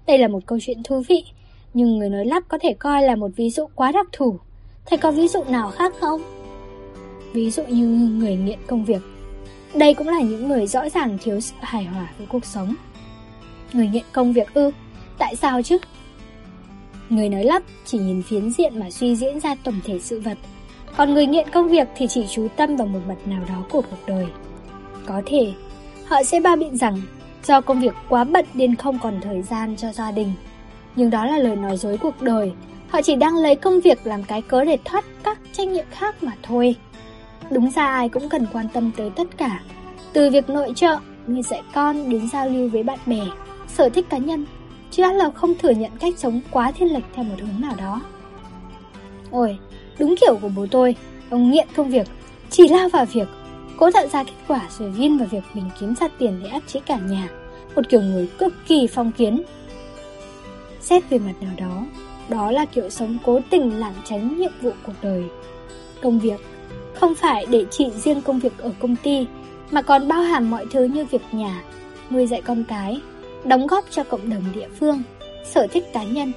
đây là một câu chuyện thú vị, nhưng người nói lắp có thể coi là một ví dụ quá đặc thù. Thầy có ví dụ nào khác không? Ví dụ như người nghiện công việc. Đây cũng là những người rõ ràng thiếu sự hài hòa với cuộc sống. Người nghiện công việc ư? Tại sao chứ? Người nói lắp chỉ nhìn phiến diện mà suy diễn ra tổng thể sự vật, còn người nghiện công việc thì chỉ chú tâm vào một mặt nào đó của cuộc đời. Có thể, họ sẽ ba biện rằng do công việc quá bận nên không còn thời gian cho gia đình. Nhưng đó là lời nói dối cuộc đời, họ chỉ đang lấy công việc làm cái cớ để thoát các trách nhiệm khác mà thôi. Đúng ra ai cũng cần quan tâm tới tất cả, từ việc nội trợ, người dạy con đến giao lưu với bạn bè, sở thích cá nhân, chứ là không thừa nhận cách sống quá thiên lệch theo một hướng nào đó. Ôi, đúng kiểu của bố tôi, ông nghiện công việc, chỉ lao vào việc, cố tạo ra kết quả rồi vin vào việc mình kiếm ra tiền để áp chế cả nhà, một kiểu người cực kỳ phong kiến. Xét về mặt nào đó, đó là kiểu sống cố tình lảng tránh nhiệm vụ cuộc đời. Công việc không phải để chỉ riêng công việc ở công ty, mà còn bao hàm mọi thứ như việc nhà, nuôi dạy con cái, đóng góp cho cộng đồng địa phương, sở thích cá nhân.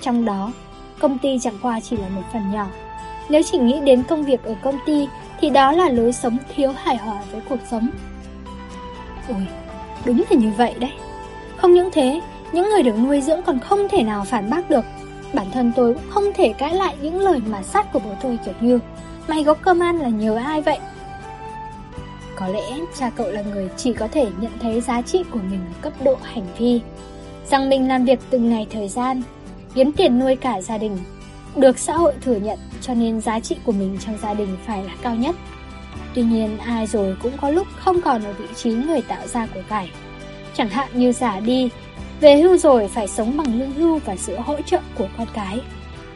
Trong đó, công ty chẳng qua chỉ là một phần nhỏ. Nếu chỉ nghĩ đến công việc ở công ty thì đó là lối sống thiếu hài hòa với cuộc sống. Ôi, đúng là như vậy đấy. Không những thế, những người được nuôi dưỡng còn không thể nào phản bác được. Bản thân tôi cũng không thể cãi lại những lời mà sát của bố tôi kiểu như Mày có cơm ăn là nhờ ai vậy? Có lẽ cha cậu là người chỉ có thể nhận thấy giá trị của mình ở cấp độ hành vi Rằng mình làm việc từng ngày thời gian Kiếm tiền nuôi cả gia đình được xã hội thừa nhận, cho nên giá trị của mình trong gia đình phải là cao nhất Tuy nhiên, ai rồi cũng có lúc không còn ở vị trí người tạo ra của cải Chẳng hạn như giả đi, Về hưu rồi phải sống bằng lương hưu và sự hỗ trợ của con cái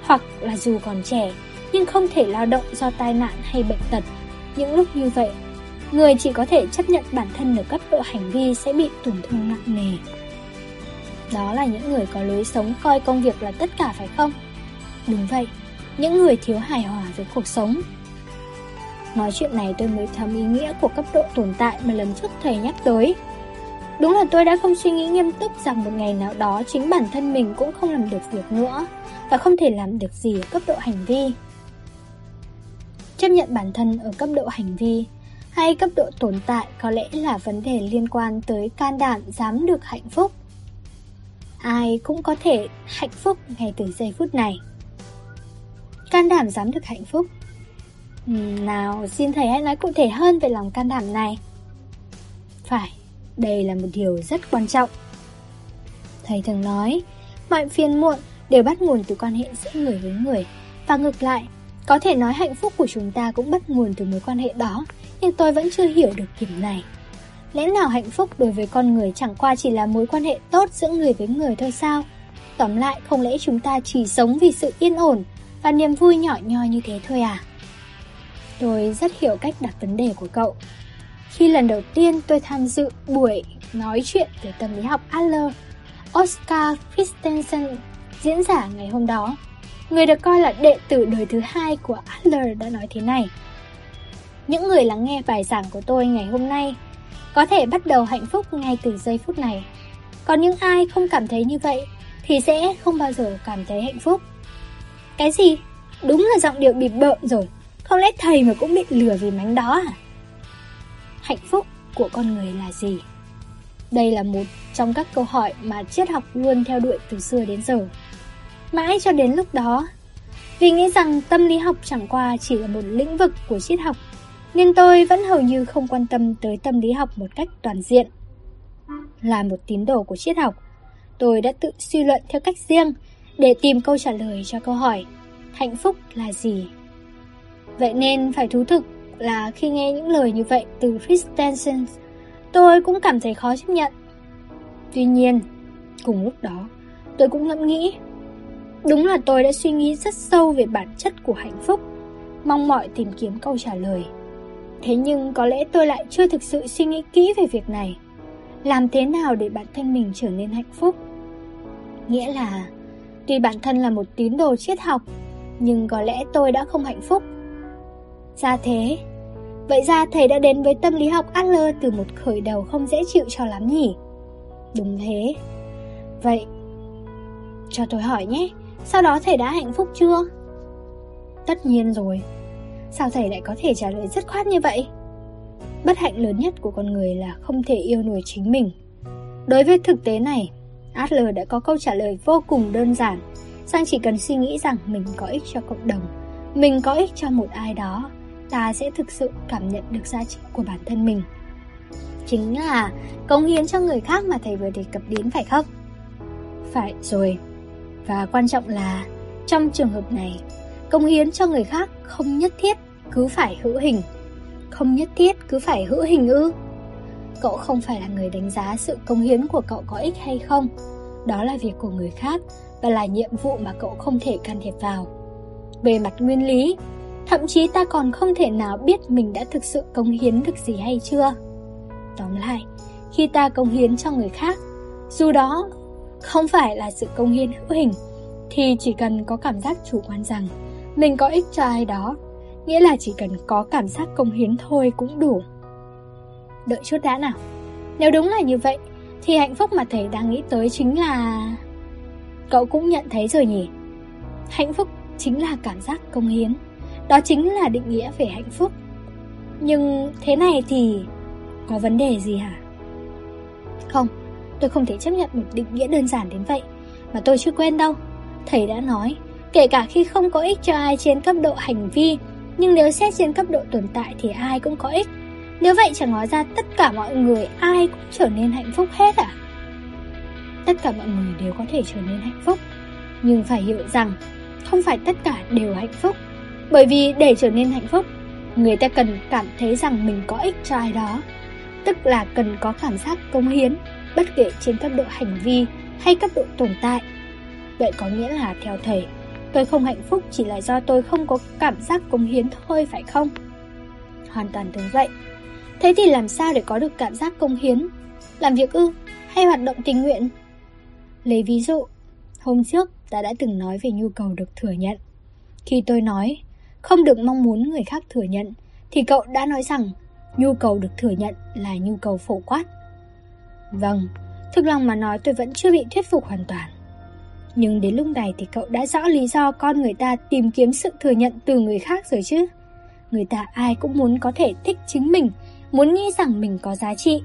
Hoặc là dù còn trẻ, Nhưng không thể lao động do tai nạn hay bệnh tật Những lúc như vậy, Người chỉ có thể chấp nhận bản thân ở cấp độ hành vi sẽ bị tổn thương nặng nề. Đó là những người có lối sống coi công việc là tất cả phải không? Đúng vậy, những người thiếu hài hòa với cuộc sống. Nói chuyện này tôi mới thấm ý nghĩa của cấp độ tồn tại mà lần trước thầy nhắc tới. Đúng là tôi đã không suy nghĩ nghiêm túc rằng một ngày nào đó chính bản thân mình cũng không làm được việc nữa và không thể làm được gì ở cấp độ hành vi. Chấp nhận bản thân ở cấp độ hành vi hay cấp độ tồn tại có lẽ là vấn đề liên quan tới can đảm dám được hạnh phúc. Ai cũng có thể hạnh phúc ngay từ giây phút này. Can đảm dám được hạnh phúc. Nào, xin thầy hãy nói cụ thể hơn về lòng can đảm này. Phải, đây là một điều rất quan trọng. Thầy thường nói, mọi phiền muộn đều bắt nguồn từ quan hệ giữa người với người. Và ngược lại, có thể nói hạnh phúc của chúng ta cũng bắt nguồn từ mối quan hệ đó nhưng tôi vẫn chưa hiểu được điểm này. Lẽ nào hạnh phúc đối với con người chẳng qua chỉ là mối quan hệ tốt giữa người với người thôi sao? Tóm lại, không lẽ chúng ta chỉ sống vì sự yên ổn và niềm vui nhỏ nhoi như thế thôi à? Tôi rất hiểu cách đặt vấn đề của cậu. Khi lần đầu tiên tôi tham dự buổi nói chuyện về tâm lý học Adler, Oscar Christensen diễn giả ngày hôm đó, người được coi là đệ tử đời thứ hai của Adler đã nói thế này những người lắng nghe bài giảng của tôi ngày hôm nay có thể bắt đầu hạnh phúc ngay từ giây phút này. Còn những ai không cảm thấy như vậy thì sẽ không bao giờ cảm thấy hạnh phúc. Cái gì? Đúng là giọng điệu bị bợm rồi. Không lẽ thầy mà cũng bị lừa vì mánh đó à? Hạnh phúc của con người là gì? Đây là một trong các câu hỏi mà triết học luôn theo đuổi từ xưa đến giờ. Mãi cho đến lúc đó, vì nghĩ rằng tâm lý học chẳng qua chỉ là một lĩnh vực của triết học nên tôi vẫn hầu như không quan tâm tới tâm lý học một cách toàn diện. Là một tín đồ của triết học, tôi đã tự suy luận theo cách riêng để tìm câu trả lời cho câu hỏi hạnh phúc là gì. Vậy nên phải thú thực là khi nghe những lời như vậy từ Christensen, tôi cũng cảm thấy khó chấp nhận. Tuy nhiên, cùng lúc đó, tôi cũng ngẫm nghĩ. Đúng là tôi đã suy nghĩ rất sâu về bản chất của hạnh phúc, mong mỏi tìm kiếm câu trả lời. Thế nhưng có lẽ tôi lại chưa thực sự suy nghĩ kỹ về việc này. Làm thế nào để bản thân mình trở nên hạnh phúc? Nghĩa là, tuy bản thân là một tín đồ triết học, nhưng có lẽ tôi đã không hạnh phúc. Ra thế, vậy ra thầy đã đến với tâm lý học Adler từ một khởi đầu không dễ chịu cho lắm nhỉ? Đúng thế. Vậy, cho tôi hỏi nhé, sau đó thầy đã hạnh phúc chưa? Tất nhiên rồi. Sao thầy lại có thể trả lời dứt khoát như vậy? Bất hạnh lớn nhất của con người là không thể yêu nổi chính mình. Đối với thực tế này, Adler đã có câu trả lời vô cùng đơn giản, sang chỉ cần suy nghĩ rằng mình có ích cho cộng đồng, mình có ích cho một ai đó, ta sẽ thực sự cảm nhận được giá trị của bản thân mình. Chính là cống hiến cho người khác mà thầy vừa đề cập đến phải không? Phải rồi. Và quan trọng là trong trường hợp này, cống hiến cho người khác không nhất thiết cứ phải hữu hình. Không nhất thiết cứ phải hữu hình ư. Cậu không phải là người đánh giá sự công hiến của cậu có ích hay không, đó là việc của người khác và là nhiệm vụ mà cậu không thể can thiệp vào. Về mặt nguyên lý, thậm chí ta còn không thể nào biết mình đã thực sự công hiến được gì hay chưa. Tóm lại, khi ta công hiến cho người khác, dù đó không phải là sự công hiến hữu hình, thì chỉ cần có cảm giác chủ quan rằng mình có ích cho ai đó, nghĩa là chỉ cần có cảm giác công hiến thôi cũng đủ. Đợi chút đã nào. Nếu đúng là như vậy, thì hạnh phúc mà thầy đang nghĩ tới chính là... Cậu cũng nhận thấy rồi nhỉ? Hạnh phúc chính là cảm giác công hiến. Đó chính là định nghĩa về hạnh phúc. Nhưng thế này thì có vấn đề gì hả? Không, tôi không thể chấp nhận một định nghĩa đơn giản đến vậy. Mà tôi chưa quen đâu. Thầy đã nói, kể cả khi không có ích cho ai trên cấp độ hành vi, nhưng nếu xét trên cấp độ tồn tại thì ai cũng có ích. Nếu vậy chẳng nói ra tất cả mọi người ai cũng trở nên hạnh phúc hết à? Tất cả mọi người đều có thể trở nên hạnh phúc, nhưng phải hiểu rằng không phải tất cả đều hạnh phúc. Bởi vì để trở nên hạnh phúc, người ta cần cảm thấy rằng mình có ích cho ai đó, tức là cần có cảm giác cống hiến, bất kể trên cấp độ hành vi hay cấp độ tồn tại. Vậy có nghĩa là theo thầy, tôi không hạnh phúc chỉ là do tôi không có cảm giác cống hiến thôi phải không? Hoàn toàn đúng vậy. Thế thì làm sao để có được cảm giác công hiến? Làm việc ư? Hay hoạt động tình nguyện? Lấy ví dụ, hôm trước ta đã từng nói về nhu cầu được thừa nhận. Khi tôi nói không được mong muốn người khác thừa nhận, thì cậu đã nói rằng nhu cầu được thừa nhận là nhu cầu phổ quát. Vâng, thực lòng mà nói tôi vẫn chưa bị thuyết phục hoàn toàn. Nhưng đến lúc này thì cậu đã rõ lý do con người ta tìm kiếm sự thừa nhận từ người khác rồi chứ. Người ta ai cũng muốn có thể thích chính mình muốn nghĩ rằng mình có giá trị.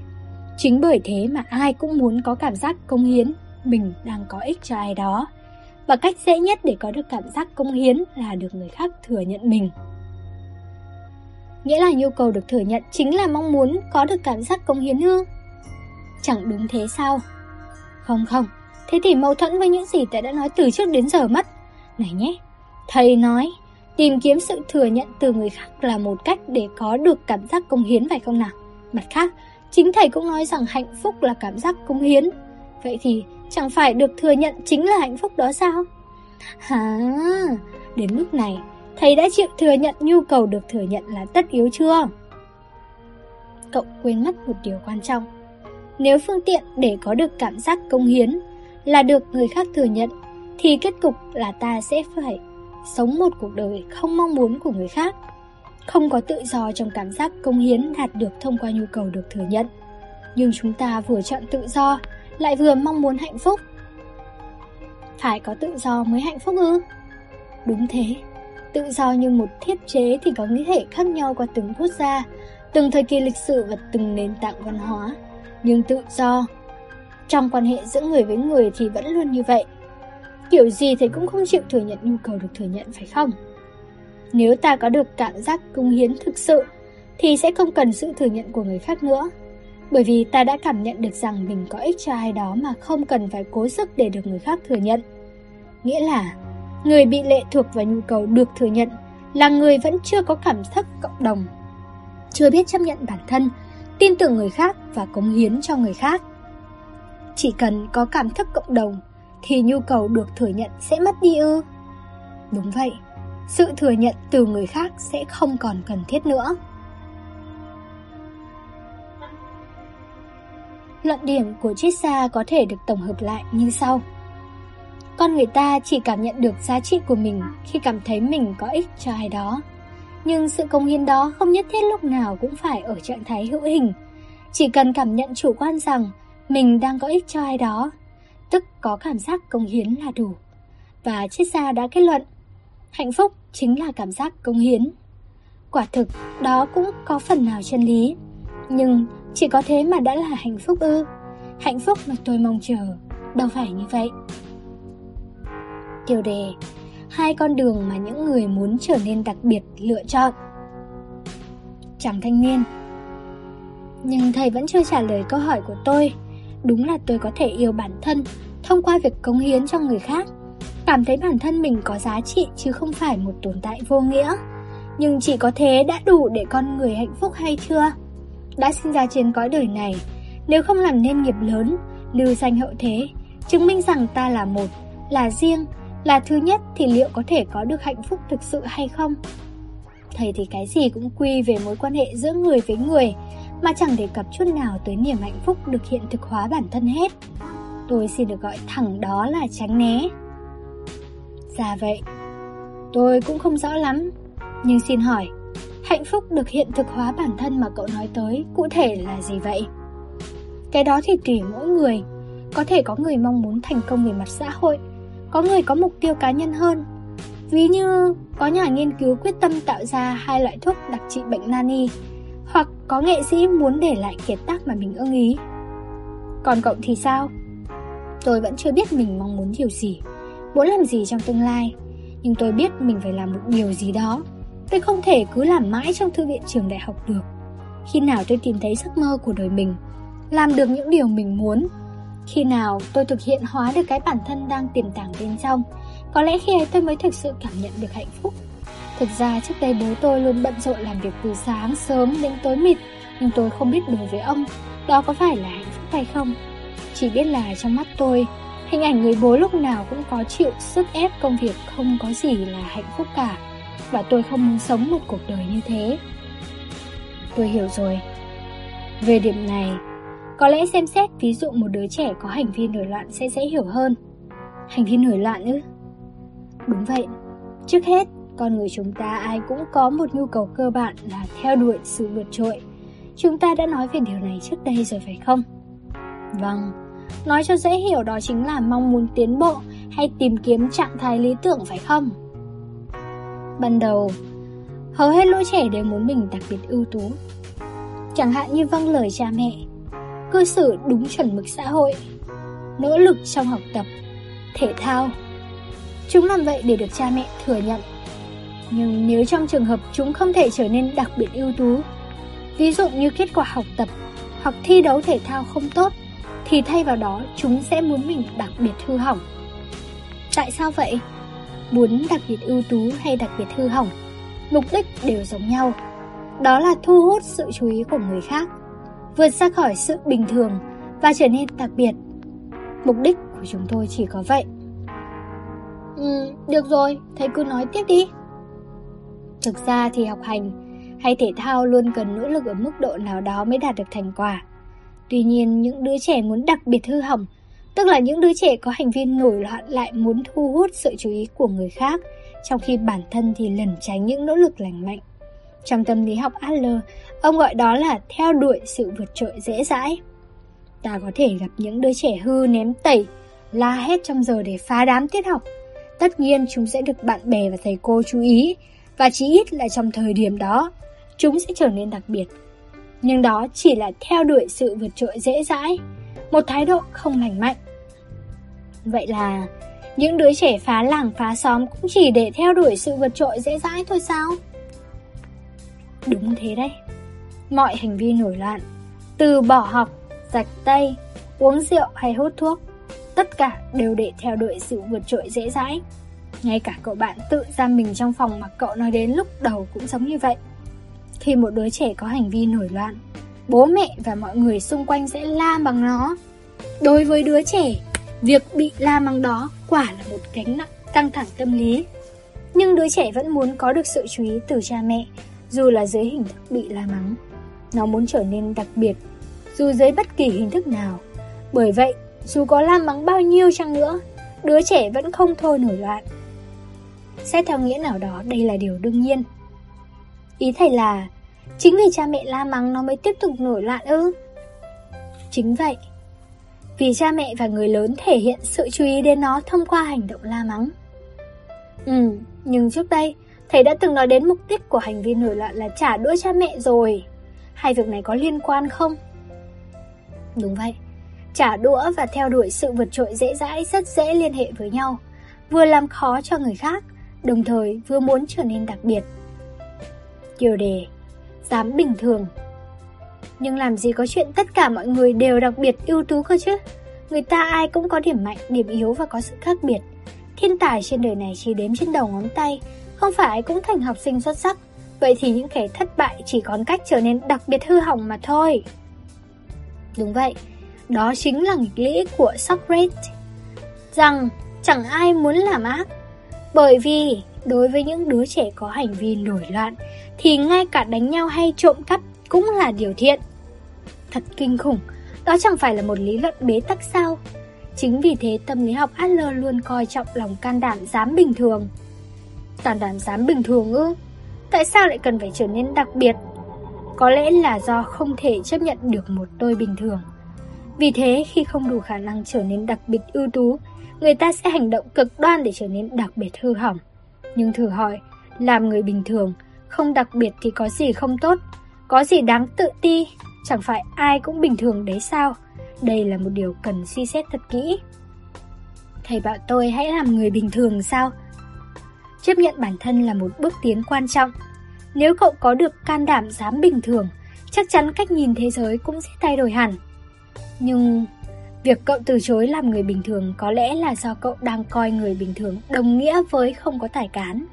Chính bởi thế mà ai cũng muốn có cảm giác công hiến, mình đang có ích cho ai đó. Và cách dễ nhất để có được cảm giác công hiến là được người khác thừa nhận mình. Nghĩa là nhu cầu được thừa nhận chính là mong muốn có được cảm giác công hiến ư? Chẳng đúng thế sao? Không không, thế thì mâu thuẫn với những gì ta đã nói từ trước đến giờ mất. Này nhé, thầy nói Tìm kiếm sự thừa nhận từ người khác là một cách để có được cảm giác công hiến phải không nào? Mặt khác, chính thầy cũng nói rằng hạnh phúc là cảm giác công hiến. Vậy thì chẳng phải được thừa nhận chính là hạnh phúc đó sao? Hả, đến lúc này, thầy đã chịu thừa nhận nhu cầu được thừa nhận là tất yếu chưa? Cậu quên mất một điều quan trọng. Nếu phương tiện để có được cảm giác công hiến là được người khác thừa nhận, thì kết cục là ta sẽ phải sống một cuộc đời không mong muốn của người khác. Không có tự do trong cảm giác công hiến đạt được thông qua nhu cầu được thừa nhận. Nhưng chúng ta vừa chọn tự do, lại vừa mong muốn hạnh phúc. Phải có tự do mới hạnh phúc ư? Đúng thế, tự do như một thiết chế thì có nghĩa hệ khác nhau qua từng quốc gia, từng thời kỳ lịch sử và từng nền tảng văn hóa. Nhưng tự do trong quan hệ giữa người với người thì vẫn luôn như vậy Kiểu gì thì cũng không chịu thừa nhận nhu cầu được thừa nhận phải không? Nếu ta có được cảm giác cống hiến thực sự, thì sẽ không cần sự thừa nhận của người khác nữa. Bởi vì ta đã cảm nhận được rằng mình có ích cho ai đó mà không cần phải cố sức để được người khác thừa nhận. Nghĩa là, người bị lệ thuộc vào nhu cầu được thừa nhận là người vẫn chưa có cảm thức cộng đồng, chưa biết chấp nhận bản thân, tin tưởng người khác và cống hiến cho người khác. Chỉ cần có cảm thức cộng đồng thì nhu cầu được thừa nhận sẽ mất đi ư? Đúng vậy, sự thừa nhận từ người khác sẽ không còn cần thiết nữa. Luận điểm của Chisa có thể được tổng hợp lại như sau. Con người ta chỉ cảm nhận được giá trị của mình khi cảm thấy mình có ích cho ai đó. Nhưng sự công hiến đó không nhất thiết lúc nào cũng phải ở trạng thái hữu hình. Chỉ cần cảm nhận chủ quan rằng mình đang có ích cho ai đó tức có cảm giác công hiến là đủ. Và triết gia đã kết luận, hạnh phúc chính là cảm giác công hiến. Quả thực, đó cũng có phần nào chân lý. Nhưng chỉ có thế mà đã là hạnh phúc ư. Hạnh phúc mà tôi mong chờ, đâu phải như vậy. Tiêu đề Hai con đường mà những người muốn trở nên đặc biệt lựa chọn Chàng thanh niên Nhưng thầy vẫn chưa trả lời câu hỏi của tôi Đúng là tôi có thể yêu bản thân thông qua việc cống hiến cho người khác. Cảm thấy bản thân mình có giá trị chứ không phải một tồn tại vô nghĩa. Nhưng chỉ có thế đã đủ để con người hạnh phúc hay chưa? Đã sinh ra trên cõi đời này, nếu không làm nên nghiệp lớn, lưu danh hậu thế, chứng minh rằng ta là một, là riêng, là thứ nhất thì liệu có thể có được hạnh phúc thực sự hay không? Thầy thì cái gì cũng quy về mối quan hệ giữa người với người, mà chẳng đề cập chút nào tới niềm hạnh phúc được hiện thực hóa bản thân hết. Tôi xin được gọi thẳng đó là tránh né. Dạ vậy, tôi cũng không rõ lắm, nhưng xin hỏi, hạnh phúc được hiện thực hóa bản thân mà cậu nói tới cụ thể là gì vậy? Cái đó thì tùy mỗi người, có thể có người mong muốn thành công về mặt xã hội, có người có mục tiêu cá nhân hơn. Ví như có nhà nghiên cứu quyết tâm tạo ra hai loại thuốc đặc trị bệnh nani, hoặc có nghệ sĩ muốn để lại kiệt tác mà mình ưng ý. Còn cậu thì sao? Tôi vẫn chưa biết mình mong muốn điều gì, muốn làm gì trong tương lai, nhưng tôi biết mình phải làm một điều gì đó. Tôi không thể cứ làm mãi trong thư viện trường đại học được. Khi nào tôi tìm thấy giấc mơ của đời mình, làm được những điều mình muốn, khi nào tôi thực hiện hóa được cái bản thân đang tiềm tàng bên trong, có lẽ khi ấy tôi mới thực sự cảm nhận được hạnh phúc. Thực ra trước đây bố tôi luôn bận rộn làm việc từ sáng sớm đến tối mịt, nhưng tôi không biết đối với ông, đó có phải là hạnh phúc hay không. Chỉ biết là trong mắt tôi, hình ảnh người bố lúc nào cũng có chịu sức ép công việc không có gì là hạnh phúc cả. Và tôi không muốn sống một cuộc đời như thế. Tôi hiểu rồi. Về điểm này, có lẽ xem xét ví dụ một đứa trẻ có hành vi nổi loạn sẽ dễ hiểu hơn. Hành vi nổi loạn ư? Đúng vậy. Trước hết, con người chúng ta ai cũng có một nhu cầu cơ bản là theo đuổi sự vượt trội. Chúng ta đã nói về điều này trước đây rồi phải không? Vâng, nói cho dễ hiểu đó chính là mong muốn tiến bộ hay tìm kiếm trạng thái lý tưởng phải không? Ban đầu, hầu hết lũ trẻ đều muốn mình đặc biệt ưu tú. Chẳng hạn như vâng lời cha mẹ, cư xử đúng chuẩn mực xã hội, nỗ lực trong học tập, thể thao. Chúng làm vậy để được cha mẹ thừa nhận. Nhưng nếu trong trường hợp chúng không thể trở nên đặc biệt ưu tú, ví dụ như kết quả học tập hoặc thi đấu thể thao không tốt, thì thay vào đó chúng sẽ muốn mình đặc biệt hư hỏng. Tại sao vậy? Muốn đặc biệt ưu tú hay đặc biệt hư hỏng, mục đích đều giống nhau. Đó là thu hút sự chú ý của người khác vượt ra khỏi sự bình thường và trở nên đặc biệt. Mục đích của chúng tôi chỉ có vậy. Ừ, được rồi, thầy cứ nói tiếp đi. Thực ra thì học hành hay thể thao luôn cần nỗ lực ở mức độ nào đó mới đạt được thành quả. Tuy nhiên, những đứa trẻ muốn đặc biệt hư hỏng, tức là những đứa trẻ có hành vi nổi loạn lại muốn thu hút sự chú ý của người khác, trong khi bản thân thì lẩn tránh những nỗ lực lành mạnh. Trong tâm lý học Adler, ông gọi đó là theo đuổi sự vượt trội dễ dãi. Ta có thể gặp những đứa trẻ hư ném tẩy, la hét trong giờ để phá đám tiết học. Tất nhiên chúng sẽ được bạn bè và thầy cô chú ý, và chỉ ít là trong thời điểm đó, chúng sẽ trở nên đặc biệt. Nhưng đó chỉ là theo đuổi sự vượt trội dễ dãi, một thái độ không lành mạnh. Vậy là những đứa trẻ phá làng phá xóm cũng chỉ để theo đuổi sự vượt trội dễ dãi thôi sao? Đúng thế đấy. Mọi hành vi nổi loạn, từ bỏ học, rạch tay, uống rượu hay hút thuốc, tất cả đều để theo đuổi sự vượt trội dễ dãi. Ngay cả cậu bạn tự giam mình trong phòng mà cậu nói đến lúc đầu cũng giống như vậy. Khi một đứa trẻ có hành vi nổi loạn, bố mẹ và mọi người xung quanh sẽ la bằng nó. Đối với đứa trẻ, việc bị la bằng đó quả là một gánh nặng căng thẳng tâm lý. Nhưng đứa trẻ vẫn muốn có được sự chú ý từ cha mẹ dù là dưới hình thức bị la mắng. Nó muốn trở nên đặc biệt, dù dưới bất kỳ hình thức nào. Bởi vậy, dù có la mắng bao nhiêu chăng nữa, đứa trẻ vẫn không thôi nổi loạn. Xét theo nghĩa nào đó, đây là điều đương nhiên. Ý thầy là, chính vì cha mẹ la mắng nó mới tiếp tục nổi loạn ư? Chính vậy. Vì cha mẹ và người lớn thể hiện sự chú ý đến nó thông qua hành động la mắng. Ừ, nhưng trước đây, Thầy đã từng nói đến mục đích của hành vi nổi loạn là trả đũa cha mẹ rồi. Hai việc này có liên quan không? Đúng vậy. Trả đũa và theo đuổi sự vượt trội dễ dãi rất dễ liên hệ với nhau. Vừa làm khó cho người khác, đồng thời vừa muốn trở nên đặc biệt. Tiêu đề, dám bình thường. Nhưng làm gì có chuyện tất cả mọi người đều đặc biệt ưu tú cơ chứ? Người ta ai cũng có điểm mạnh, điểm yếu và có sự khác biệt. Thiên tài trên đời này chỉ đếm trên đầu ngón tay, không phải ai cũng thành học sinh xuất sắc, vậy thì những kẻ thất bại chỉ còn cách trở nên đặc biệt hư hỏng mà thôi. Đúng vậy, đó chính là nghịch lý của Socrates. rằng chẳng ai muốn làm ác. Bởi vì đối với những đứa trẻ có hành vi nổi loạn thì ngay cả đánh nhau hay trộm cắp cũng là điều thiện. Thật kinh khủng, đó chẳng phải là một lý luận bế tắc sao? Chính vì thế tâm lý học Adler luôn coi trọng lòng can đảm dám bình thường. Can đảm dám bình thường ư? Tại sao lại cần phải trở nên đặc biệt? Có lẽ là do không thể chấp nhận được một tôi bình thường. Vì thế khi không đủ khả năng trở nên đặc biệt ưu tú, người ta sẽ hành động cực đoan để trở nên đặc biệt hư hỏng. Nhưng thử hỏi, làm người bình thường, không đặc biệt thì có gì không tốt, có gì đáng tự ti, chẳng phải ai cũng bình thường đấy sao? Đây là một điều cần suy xét thật kỹ. Thầy bảo tôi hãy làm người bình thường sao? Chấp nhận bản thân là một bước tiến quan trọng. Nếu cậu có được can đảm dám bình thường, chắc chắn cách nhìn thế giới cũng sẽ thay đổi hẳn. Nhưng việc cậu từ chối làm người bình thường có lẽ là do cậu đang coi người bình thường đồng nghĩa với không có tài cán.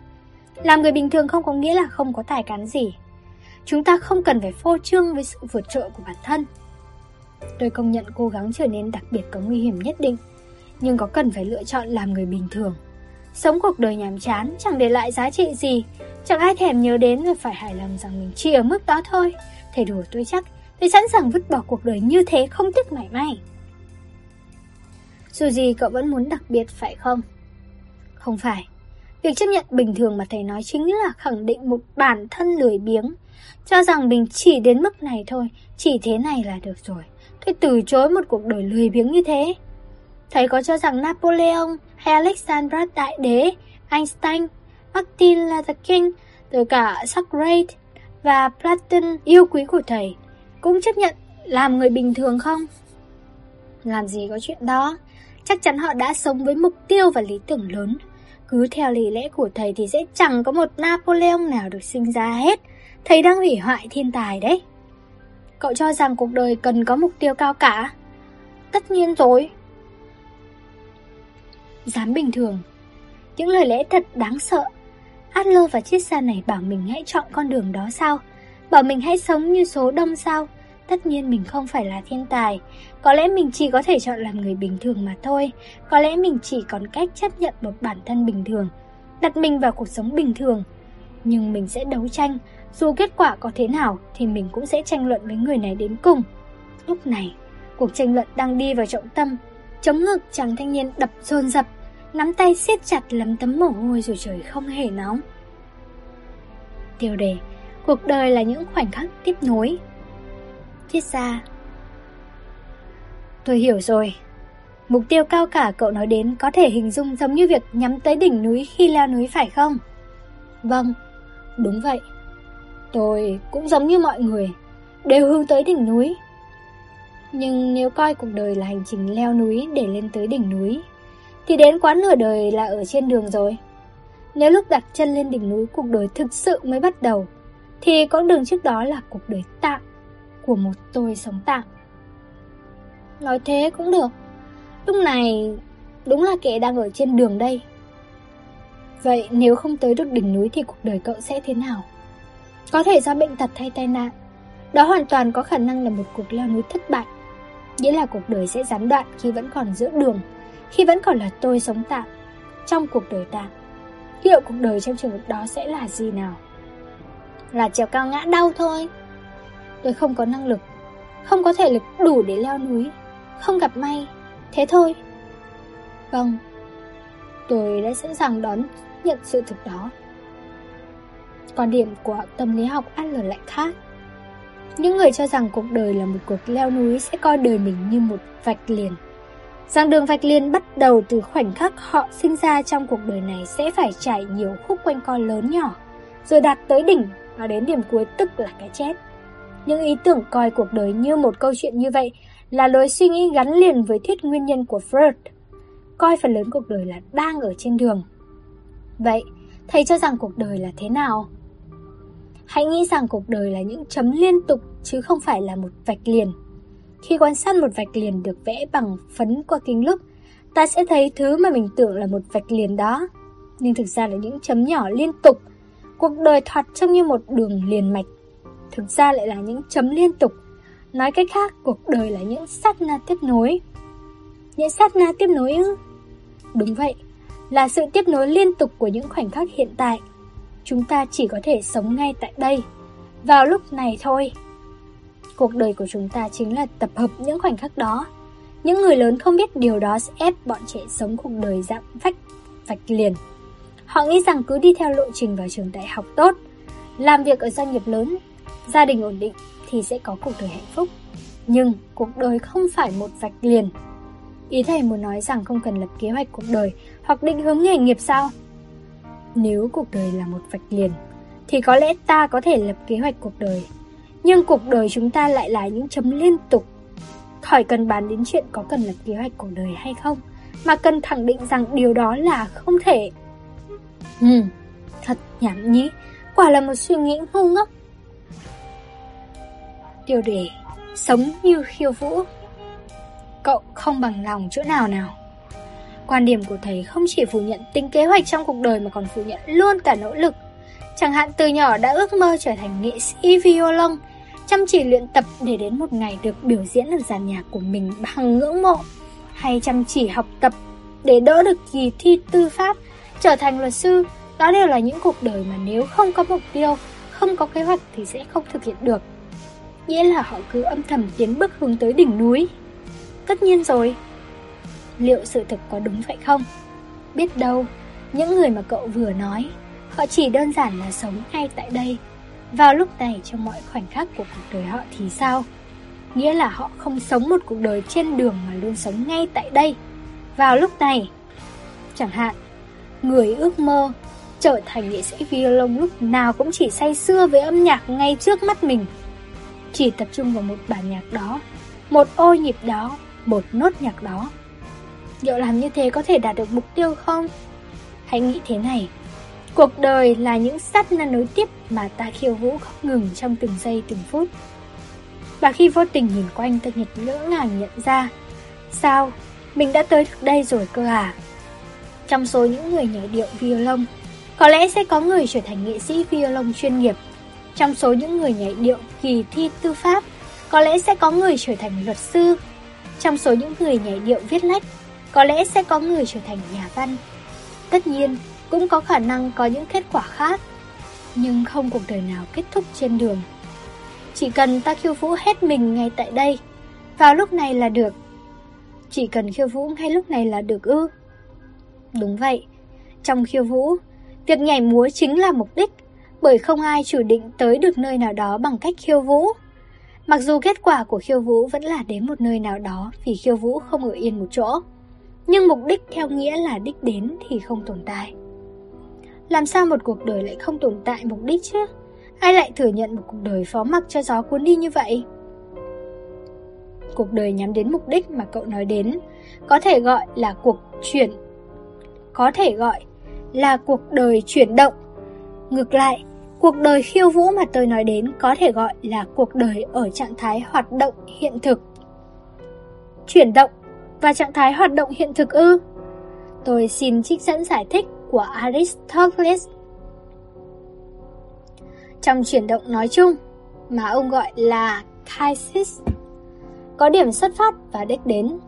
Làm người bình thường không có nghĩa là không có tài cán gì. Chúng ta không cần phải phô trương với sự vượt trội của bản thân. Tôi công nhận cố gắng trở nên đặc biệt có nguy hiểm nhất định, nhưng có cần phải lựa chọn làm người bình thường. Sống cuộc đời nhàm chán, chẳng để lại giá trị gì, chẳng ai thèm nhớ đến và phải hài lòng rằng mình chỉ ở mức đó thôi. Thầy đùa tôi chắc, tôi sẵn sàng vứt bỏ cuộc đời như thế không tiếc mảy may. Dù gì cậu vẫn muốn đặc biệt phải không? Không phải. Việc chấp nhận bình thường mà thầy nói chính là khẳng định một bản thân lười biếng. Cho rằng mình chỉ đến mức này thôi, chỉ thế này là được rồi. Tôi từ chối một cuộc đời lười biếng như thế. Thầy có cho rằng Napoleon hay Alexander Đại Đế, Einstein, Martin Luther King, từ cả Socrates và Platon yêu quý của thầy cũng chấp nhận làm người bình thường không? Làm gì có chuyện đó, chắc chắn họ đã sống với mục tiêu và lý tưởng lớn. Cứ theo lý lẽ của thầy thì sẽ chẳng có một Napoleon nào được sinh ra hết. Thầy đang hủy hoại thiên tài đấy. Cậu cho rằng cuộc đời cần có mục tiêu cao cả? Tất nhiên rồi. Dám bình thường. Những lời lẽ thật đáng sợ. Adler và chiếc xa này bảo mình hãy chọn con đường đó sao? Bảo mình hãy sống như số đông sao? Tất nhiên mình không phải là thiên tài. Có lẽ mình chỉ có thể chọn làm người bình thường mà thôi. Có lẽ mình chỉ còn cách chấp nhận một bản thân bình thường. Đặt mình vào cuộc sống bình thường. Nhưng mình sẽ đấu tranh. Dù kết quả có thế nào thì mình cũng sẽ tranh luận với người này đến cùng. Lúc này, cuộc tranh luận đang đi vào trọng tâm. Chống ngực chàng thanh niên đập dồn dập, nắm tay siết chặt lấm tấm mồ hôi dù trời không hề nóng. Tiêu đề, cuộc đời là những khoảnh khắc tiếp nối. Triết gia Tôi hiểu rồi. Mục tiêu cao cả cậu nói đến có thể hình dung giống như việc nhắm tới đỉnh núi khi leo núi phải không? Vâng, đúng vậy. Tôi cũng giống như mọi người, đều hướng tới đỉnh núi. Nhưng nếu coi cuộc đời là hành trình leo núi để lên tới đỉnh núi, thì đến quá nửa đời là ở trên đường rồi. Nếu lúc đặt chân lên đỉnh núi cuộc đời thực sự mới bắt đầu, thì con đường trước đó là cuộc đời tạm của một tôi sống tạm. Nói thế cũng được. Lúc này đúng là kẻ đang ở trên đường đây. Vậy nếu không tới được đỉnh núi thì cuộc đời cậu sẽ thế nào? Có thể do bệnh tật hay tai nạn. Đó hoàn toàn có khả năng là một cuộc leo núi thất bại. Nghĩa là cuộc đời sẽ gián đoạn khi vẫn còn giữa đường, khi vẫn còn là tôi sống tạm, trong cuộc đời tạm. Liệu cuộc đời trong trường hợp đó sẽ là gì nào? Là trèo cao ngã đau thôi. Tôi không có năng lực, không có thể lực đủ để leo núi, không gặp may, thế thôi. Vâng, tôi đã sẵn sàng đón nhận sự thực đó. Quan điểm của tâm lý học Adler lại khác. Những người cho rằng cuộc đời là một cuộc leo núi sẽ coi đời mình như một vạch liền. Rằng đường vạch liền bắt đầu từ khoảnh khắc họ sinh ra trong cuộc đời này sẽ phải trải nhiều khúc quanh co lớn nhỏ, rồi đạt tới đỉnh và đến điểm cuối tức là cái chết. Những ý tưởng coi cuộc đời như một câu chuyện như vậy là lối suy nghĩ gắn liền với thuyết nguyên nhân của Freud. Coi phần lớn cuộc đời là đang ở trên đường. Vậy, thầy cho rằng cuộc đời là thế nào? Hãy nghĩ rằng cuộc đời là những chấm liên tục chứ không phải là một vạch liền. Khi quan sát một vạch liền được vẽ bằng phấn qua kính lúp, ta sẽ thấy thứ mà mình tưởng là một vạch liền đó. Nhưng thực ra là những chấm nhỏ liên tục. Cuộc đời thoạt trông như một đường liền mạch. Thực ra lại là những chấm liên tục. Nói cách khác, cuộc đời là những sát na tiếp nối. Những sát na tiếp nối ư? Đúng vậy, là sự tiếp nối liên tục của những khoảnh khắc hiện tại. Chúng ta chỉ có thể sống ngay tại đây, vào lúc này thôi. Cuộc đời của chúng ta chính là tập hợp những khoảnh khắc đó. Những người lớn không biết điều đó sẽ ép bọn trẻ sống cuộc đời dạng vách, vạch liền. Họ nghĩ rằng cứ đi theo lộ trình vào trường đại học tốt, làm việc ở doanh nghiệp lớn, gia đình ổn định thì sẽ có cuộc đời hạnh phúc. Nhưng cuộc đời không phải một vạch liền. Ý thầy muốn nói rằng không cần lập kế hoạch cuộc đời hoặc định hướng nghề nghiệp sao? Nếu cuộc đời là một vạch liền, thì có lẽ ta có thể lập kế hoạch cuộc đời. Nhưng cuộc đời chúng ta lại là những chấm liên tục. Khỏi cần bàn đến chuyện có cần lập kế hoạch cuộc đời hay không, mà cần khẳng định rằng điều đó là không thể. Ừ, thật nhảm nhí, quả là một suy nghĩ ngu ngốc. Tiêu đề Sống như khiêu vũ Cậu không bằng lòng chỗ nào nào Quan điểm của thầy không chỉ phủ nhận tính kế hoạch trong cuộc đời mà còn phủ nhận luôn cả nỗ lực. Chẳng hạn từ nhỏ đã ước mơ trở thành nghệ sĩ violon, chăm chỉ luyện tập để đến một ngày được biểu diễn ở dàn nhạc của mình bằng ngưỡng mộ, hay chăm chỉ học tập để đỡ được kỳ thi tư pháp, trở thành luật sư, đó đều là những cuộc đời mà nếu không có mục tiêu, không có kế hoạch thì sẽ không thực hiện được. Nghĩa là họ cứ âm thầm tiến bước hướng tới đỉnh núi. Tất nhiên rồi, liệu sự thực có đúng vậy không? Biết đâu, những người mà cậu vừa nói, họ chỉ đơn giản là sống ngay tại đây. Vào lúc này trong mọi khoảnh khắc của cuộc đời họ thì sao? Nghĩa là họ không sống một cuộc đời trên đường mà luôn sống ngay tại đây. Vào lúc này, chẳng hạn, người ước mơ trở thành nghệ sĩ violon lúc nào cũng chỉ say sưa với âm nhạc ngay trước mắt mình. Chỉ tập trung vào một bản nhạc đó, một ô nhịp đó, một nốt nhạc đó. Liệu làm như thế có thể đạt được mục tiêu không? Hãy nghĩ thế này, cuộc đời là những sắt na nối tiếp mà ta khiêu vũ không ngừng trong từng giây từng phút. Và khi vô tình nhìn quanh ta nhật ngỡ ngàng nhận ra, sao, mình đã tới được đây rồi cơ à? Trong số những người nhảy điệu violon, có lẽ sẽ có người trở thành nghệ sĩ violon chuyên nghiệp. Trong số những người nhảy điệu kỳ thi tư pháp, có lẽ sẽ có người trở thành luật sư. Trong số những người nhảy điệu viết lách, có lẽ sẽ có người trở thành nhà văn. Tất nhiên, cũng có khả năng có những kết quả khác, nhưng không cuộc đời nào kết thúc trên đường. Chỉ cần ta khiêu vũ hết mình ngay tại đây, vào lúc này là được. Chỉ cần khiêu vũ ngay lúc này là được ư. Đúng vậy, trong khiêu vũ, việc nhảy múa chính là mục đích, bởi không ai chủ định tới được nơi nào đó bằng cách khiêu vũ. Mặc dù kết quả của khiêu vũ vẫn là đến một nơi nào đó vì khiêu vũ không ở yên một chỗ. Nhưng mục đích theo nghĩa là đích đến thì không tồn tại. Làm sao một cuộc đời lại không tồn tại mục đích chứ? Ai lại thừa nhận một cuộc đời phó mặc cho gió cuốn đi như vậy? Cuộc đời nhắm đến mục đích mà cậu nói đến, có thể gọi là cuộc chuyển có thể gọi là cuộc đời chuyển động. Ngược lại, cuộc đời khiêu vũ mà tôi nói đến có thể gọi là cuộc đời ở trạng thái hoạt động hiện thực. Chuyển động và trạng thái hoạt động hiện thực ư? Tôi xin trích dẫn giải thích của Aristoteles. Trong chuyển động nói chung, mà ông gọi là kaisis, có điểm xuất phát và đích đến.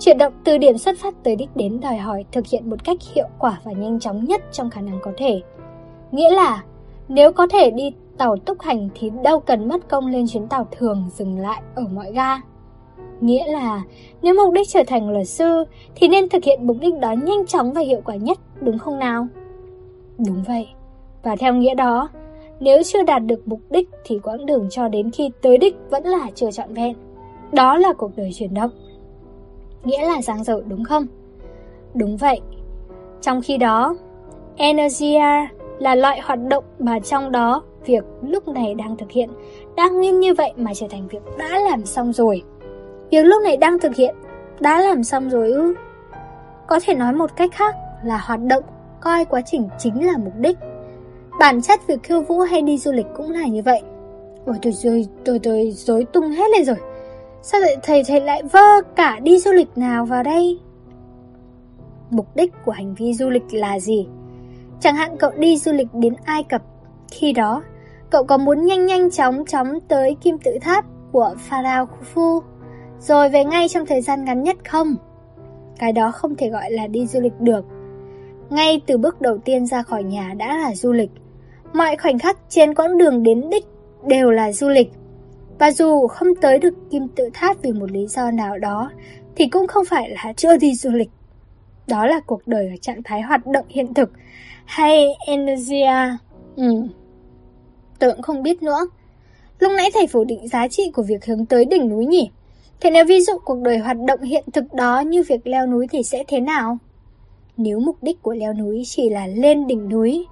Chuyển động từ điểm xuất phát tới đích đến đòi hỏi thực hiện một cách hiệu quả và nhanh chóng nhất trong khả năng có thể. Nghĩa là, nếu có thể đi tàu túc hành thì đâu cần mất công lên chuyến tàu thường dừng lại ở mọi ga. Nghĩa là nếu mục đích trở thành luật sư thì nên thực hiện mục đích đó nhanh chóng và hiệu quả nhất, đúng không nào? Đúng vậy. Và theo nghĩa đó, nếu chưa đạt được mục đích thì quãng đường cho đến khi tới đích vẫn là chưa trọn vẹn. Đó là cuộc đời chuyển động. Nghĩa là giang dở đúng không? Đúng vậy. Trong khi đó, Energia là loại hoạt động mà trong đó việc lúc này đang thực hiện đang nguyên như vậy mà trở thành việc đã làm xong rồi. Việc lúc này đang thực hiện đã làm xong rồi ư? Có thể nói một cách khác là hoạt động, coi quá trình chính là mục đích. Bản chất việc khiêu vũ hay đi du lịch cũng là như vậy. Ôi, tôi tôi tôi tôi rối tung hết lên rồi. Sao lại thầy thầy lại vơ cả đi du lịch nào vào đây? Mục đích của hành vi du lịch là gì? Chẳng hạn cậu đi du lịch đến Ai Cập, khi đó cậu có muốn nhanh nhanh chóng chóng tới kim tự tháp của Pharaoh Khufu rồi về ngay trong thời gian ngắn nhất không? cái đó không thể gọi là đi du lịch được. Ngay từ bước đầu tiên ra khỏi nhà đã là du lịch. Mọi khoảnh khắc trên quãng đường đến đích đều là du lịch. Và dù không tới được kim tự tháp vì một lý do nào đó, thì cũng không phải là chưa đi du lịch. Đó là cuộc đời ở trạng thái hoạt động hiện thực, hay energia. À? Ừ. Tôi cũng không biết nữa. Lúc nãy thầy phủ định giá trị của việc hướng tới đỉnh núi nhỉ? Thế nếu ví dụ cuộc đời hoạt động hiện thực đó như việc leo núi thì sẽ thế nào? Nếu mục đích của leo núi chỉ là lên đỉnh núi,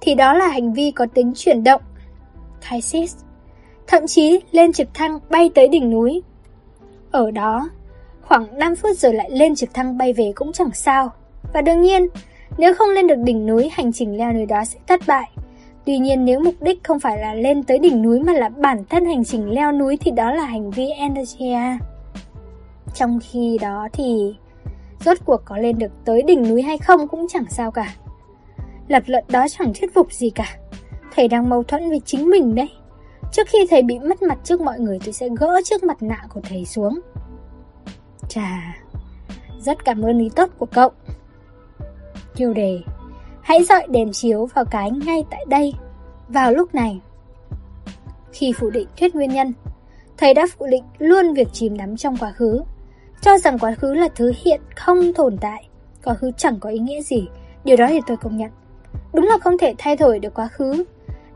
thì đó là hành vi có tính chuyển động. Kaisis Thậm chí lên trực thăng bay tới đỉnh núi. Ở đó, khoảng 5 phút rồi lại lên trực thăng bay về cũng chẳng sao. Và đương nhiên, nếu không lên được đỉnh núi, hành trình leo núi đó sẽ thất bại. Tuy nhiên nếu mục đích không phải là lên tới đỉnh núi mà là bản thân hành trình leo núi thì đó là hành vi energia. À. Trong khi đó thì rốt cuộc có lên được tới đỉnh núi hay không cũng chẳng sao cả. Lập luận đó chẳng thuyết phục gì cả. Thầy đang mâu thuẫn với chính mình đấy. Trước khi thầy bị mất mặt trước mọi người tôi sẽ gỡ chiếc mặt nạ của thầy xuống. Chà, rất cảm ơn ý tốt của cậu. Tiêu đề Hãy dọi đèn chiếu vào cái ngay tại đây, vào lúc này. Khi phủ định thuyết nguyên nhân, thầy đã phủ định luôn việc chìm đắm trong quá khứ, cho rằng quá khứ là thứ hiện không tồn tại, quá khứ chẳng có ý nghĩa gì, điều đó thì tôi công nhận. Đúng là không thể thay đổi được quá khứ.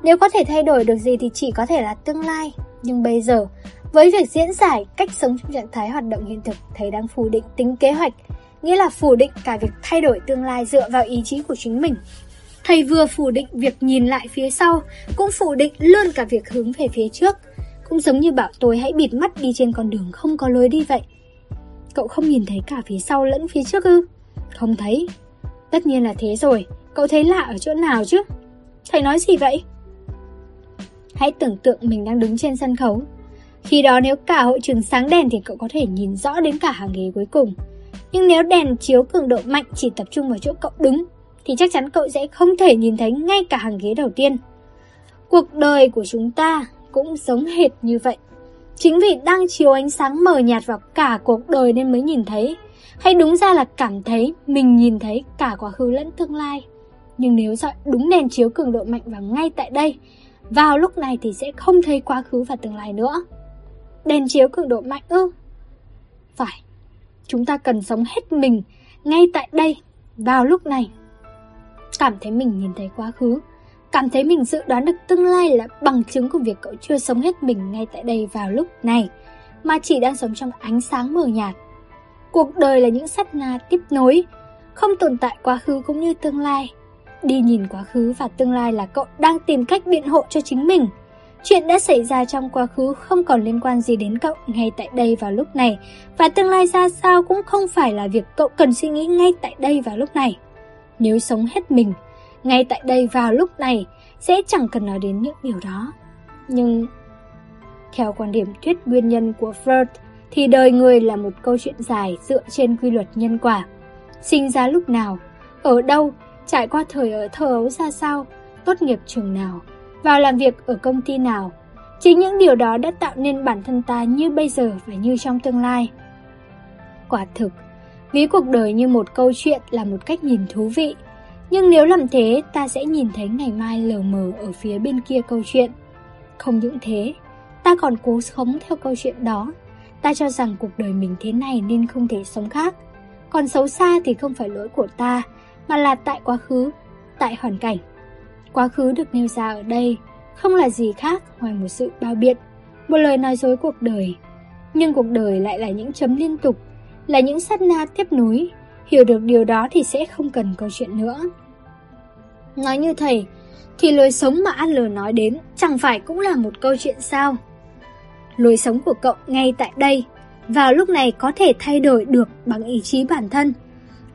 Nếu có thể thay đổi được gì thì chỉ có thể là tương lai. Nhưng bây giờ, với việc diễn giải cách sống trong trạng thái hoạt động hiện thực, thầy đang phủ định tính kế hoạch, nghĩa là phủ định cả việc thay đổi tương lai dựa vào ý chí của chính mình. Thầy vừa phủ định việc nhìn lại phía sau, cũng phủ định luôn cả việc hướng về phía trước. Cũng giống như bảo tôi hãy bịt mắt đi trên con đường không có lối đi vậy. Cậu không nhìn thấy cả phía sau lẫn phía trước ư? Không thấy. Tất nhiên là thế rồi, cậu thấy lạ ở chỗ nào chứ? Thầy nói gì vậy? Hãy tưởng tượng mình đang đứng trên sân khấu. Khi đó nếu cả hội trường sáng đèn thì cậu có thể nhìn rõ đến cả hàng ghế cuối cùng. Nhưng nếu đèn chiếu cường độ mạnh chỉ tập trung vào chỗ cậu đứng, thì chắc chắn cậu sẽ không thể nhìn thấy ngay cả hàng ghế đầu tiên. Cuộc đời của chúng ta cũng giống hệt như vậy. Chính vì đang chiếu ánh sáng mờ nhạt vào cả cuộc đời nên mới nhìn thấy, hay đúng ra là cảm thấy mình nhìn thấy cả quá khứ lẫn tương lai. Nhưng nếu dọi đúng đèn chiếu cường độ mạnh vào ngay tại đây, vào lúc này thì sẽ không thấy quá khứ và tương lai nữa. Đèn chiếu cường độ mạnh ư? Phải, chúng ta cần sống hết mình ngay tại đây, vào lúc này. Cảm thấy mình nhìn thấy quá khứ, cảm thấy mình dự đoán được tương lai là bằng chứng của việc cậu chưa sống hết mình ngay tại đây vào lúc này, mà chỉ đang sống trong ánh sáng mờ nhạt. Cuộc đời là những sát na tiếp nối, không tồn tại quá khứ cũng như tương lai. Đi nhìn quá khứ và tương lai là cậu đang tìm cách biện hộ cho chính mình. Chuyện đã xảy ra trong quá khứ không còn liên quan gì đến cậu ngay tại đây vào lúc này, và tương lai ra sao cũng không phải là việc cậu cần suy nghĩ ngay tại đây vào lúc này. Nếu sống hết mình, ngay tại đây vào lúc này, sẽ chẳng cần nói đến những điều đó. Nhưng, theo quan điểm thuyết nguyên nhân của Freud, thì đời người là một câu chuyện dài dựa trên quy luật nhân quả. Sinh ra lúc nào, ở đâu, trải qua thời ở thơ ấu ra sao, tốt nghiệp trường nào, vào làm việc ở công ty nào. Chính những điều đó đã tạo nên bản thân ta như bây giờ và như trong tương lai. Quả thực, ví cuộc đời như một câu chuyện là một cách nhìn thú vị. Nhưng nếu làm thế, ta sẽ nhìn thấy ngày mai lờ mờ ở phía bên kia câu chuyện. Không những thế, ta còn cố sống theo câu chuyện đó. Ta cho rằng cuộc đời mình thế này nên không thể sống khác. Còn xấu xa thì không phải lỗi của ta, mà là tại quá khứ, tại hoàn cảnh. Quá khứ được nêu ra ở đây không là gì khác ngoài một sự bao biện, một lời nói dối cuộc đời. Nhưng cuộc đời lại là những chấm liên tục, là những sát na tiếp nối. Hiểu được điều đó thì sẽ không cần câu chuyện nữa. Nói như thầy, thì lối sống mà Adler nói đến chẳng phải cũng là một câu chuyện sao? Lối sống của cậu ngay tại đây, vào lúc này có thể thay đổi được bằng ý chí bản thân.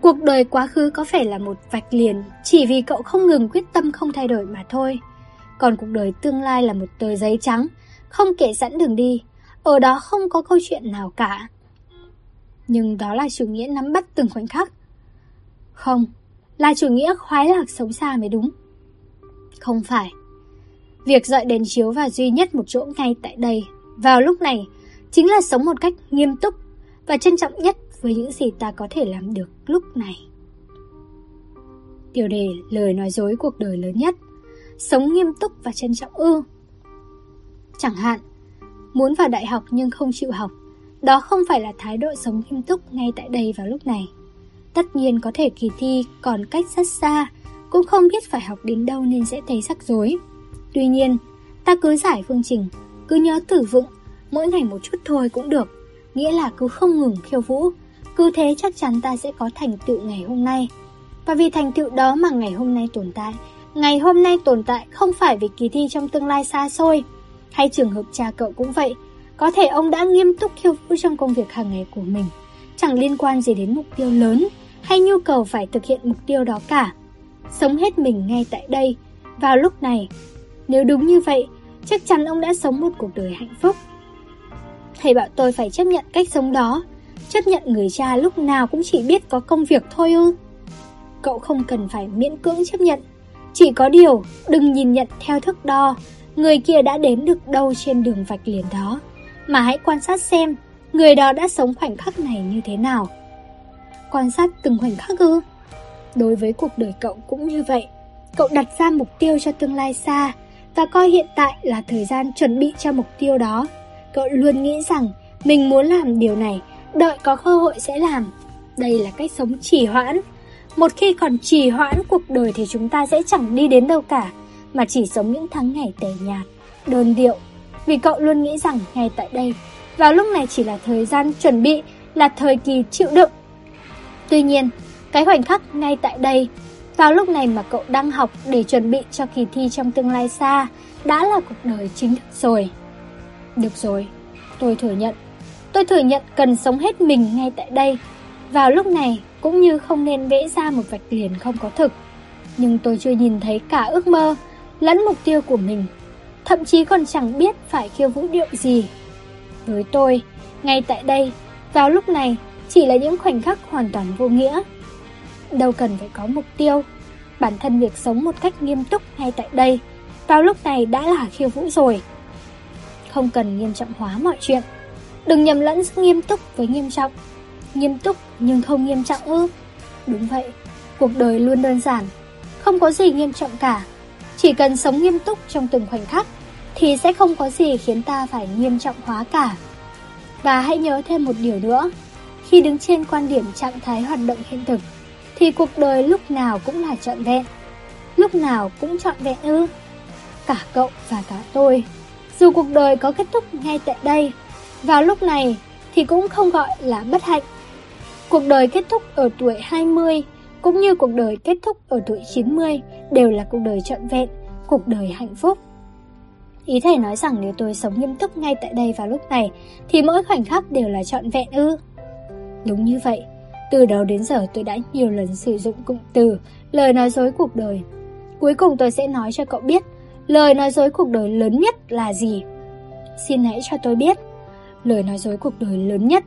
Cuộc đời quá khứ có phải là một vạch liền chỉ vì cậu không ngừng quyết tâm không thay đổi mà thôi. Còn cuộc đời tương lai là một tờ giấy trắng, không kể sẵn đường đi, ở đó không có câu chuyện nào cả. Nhưng đó là chủ nghĩa nắm bắt từng khoảnh khắc. Không, là chủ nghĩa khoái lạc sống xa mới đúng. Không phải. Việc dọi đèn chiếu vào duy nhất một chỗ ngay tại đây, vào lúc này, chính là sống một cách nghiêm túc và trân trọng nhất với những gì ta có thể làm được lúc này. Tiêu đề lời nói dối cuộc đời lớn nhất, Sống nghiêm túc và trân trọng ư. Chẳng hạn, Muốn vào đại học nhưng không chịu học, Đó không phải là thái độ sống nghiêm túc ngay tại đây vào lúc này. Tất nhiên có thể kỳ thi còn cách rất xa, Cũng không biết phải học đến đâu nên sẽ thấy rắc rối. Tuy nhiên, Ta cứ giải phương trình, Cứ nhớ tử vựng, Mỗi ngày một chút thôi cũng được, Nghĩa là cứ không ngừng khiêu vũ cứ thế chắc chắn ta sẽ có thành tựu ngày hôm nay và vì thành tựu đó mà ngày hôm nay tồn tại. Ngày hôm nay tồn tại không phải vì kỳ thi trong tương lai xa xôi. Hay trường hợp cha cậu cũng vậy. Có thể ông đã nghiêm túc khiêu vũ trong công việc hàng ngày của mình. Chẳng liên quan gì đến mục tiêu lớn hay nhu cầu phải thực hiện mục tiêu đó cả. Sống hết mình ngay tại đây, vào lúc này. Nếu đúng như vậy, chắc chắn ông đã sống một cuộc đời hạnh phúc. Thầy bảo tôi phải chấp nhận cách sống đó, chấp nhận người cha lúc nào cũng chỉ biết có công việc thôi ư. Cậu không cần phải miễn cưỡng chấp nhận. Chỉ có điều, đừng nhìn nhận theo thước đo. Người kia đã đến được đâu trên đường vạch liền đó. Mà hãy quan sát xem, Người đó đã sống khoảnh khắc này như thế nào. Quan sát từng khoảnh khắc ư? Đối với cuộc đời cậu cũng như vậy. Cậu đặt ra mục tiêu cho tương lai xa Và coi hiện tại là thời gian chuẩn bị cho mục tiêu đó. Cậu luôn nghĩ rằng Mình muốn làm điều này Đợi có cơ hội sẽ làm Đây là cách sống trì hoãn một khi còn trì hoãn cuộc đời thì chúng ta sẽ chẳng đi đến đâu cả, mà chỉ sống những tháng ngày tẻ nhạt, đơn điệu. Vì cậu luôn nghĩ rằng ngay tại đây, vào lúc này chỉ là thời gian chuẩn bị, là thời kỳ chịu đựng. Tuy nhiên, cái khoảnh khắc ngay tại đây, vào lúc này mà cậu đang học để chuẩn bị cho kỳ thi trong tương lai xa, đã là cuộc đời chính thức rồi. Được rồi, tôi thừa nhận. Tôi thừa nhận cần sống hết mình ngay tại đây. Vào lúc này, cũng như không nên vẽ ra một vạch liền không có thực. Nhưng tôi chưa nhìn thấy cả ước mơ, lẫn mục tiêu của mình, thậm chí còn chẳng biết phải khiêu vũ điệu gì. Với tôi, ngay tại đây, vào lúc này, chỉ là những khoảnh khắc hoàn toàn vô nghĩa. Đâu cần phải có mục tiêu, bản thân việc sống một cách nghiêm túc ngay tại đây, vào lúc này đã là khiêu vũ rồi. Không cần nghiêm trọng hóa mọi chuyện, đừng nhầm lẫn giữa nghiêm túc với nghiêm trọng. Nghiêm túc nhưng không nghiêm trọng ư? Đúng vậy, cuộc đời luôn đơn giản, không có gì nghiêm trọng cả. Chỉ cần sống nghiêm túc trong từng khoảnh khắc thì sẽ không có gì khiến ta phải nghiêm trọng hóa cả. Và hãy nhớ thêm một điều nữa, khi đứng trên quan điểm trạng thái hoạt động hiện thực thì cuộc đời lúc nào cũng là trọn vẹn. Lúc nào cũng trọn vẹn ư? Cả cậu và cả tôi. Dù cuộc đời có kết thúc ngay tại đây, vào lúc này thì cũng không gọi là bất hạnh Cuộc đời kết thúc ở tuổi 20 cũng như cuộc đời kết thúc ở tuổi 90 đều là cuộc đời trọn vẹn, cuộc đời hạnh phúc. Ý thầy nói rằng nếu tôi sống nghiêm túc ngay tại đây vào lúc này thì mỗi khoảnh khắc đều là trọn vẹn ư. Đúng như vậy, từ đầu đến giờ tôi đã nhiều lần sử dụng cụm từ lời nói dối cuộc đời. Cuối cùng tôi sẽ nói cho cậu biết lời nói dối cuộc đời lớn nhất là gì. Xin hãy cho tôi biết lời nói dối cuộc đời lớn nhất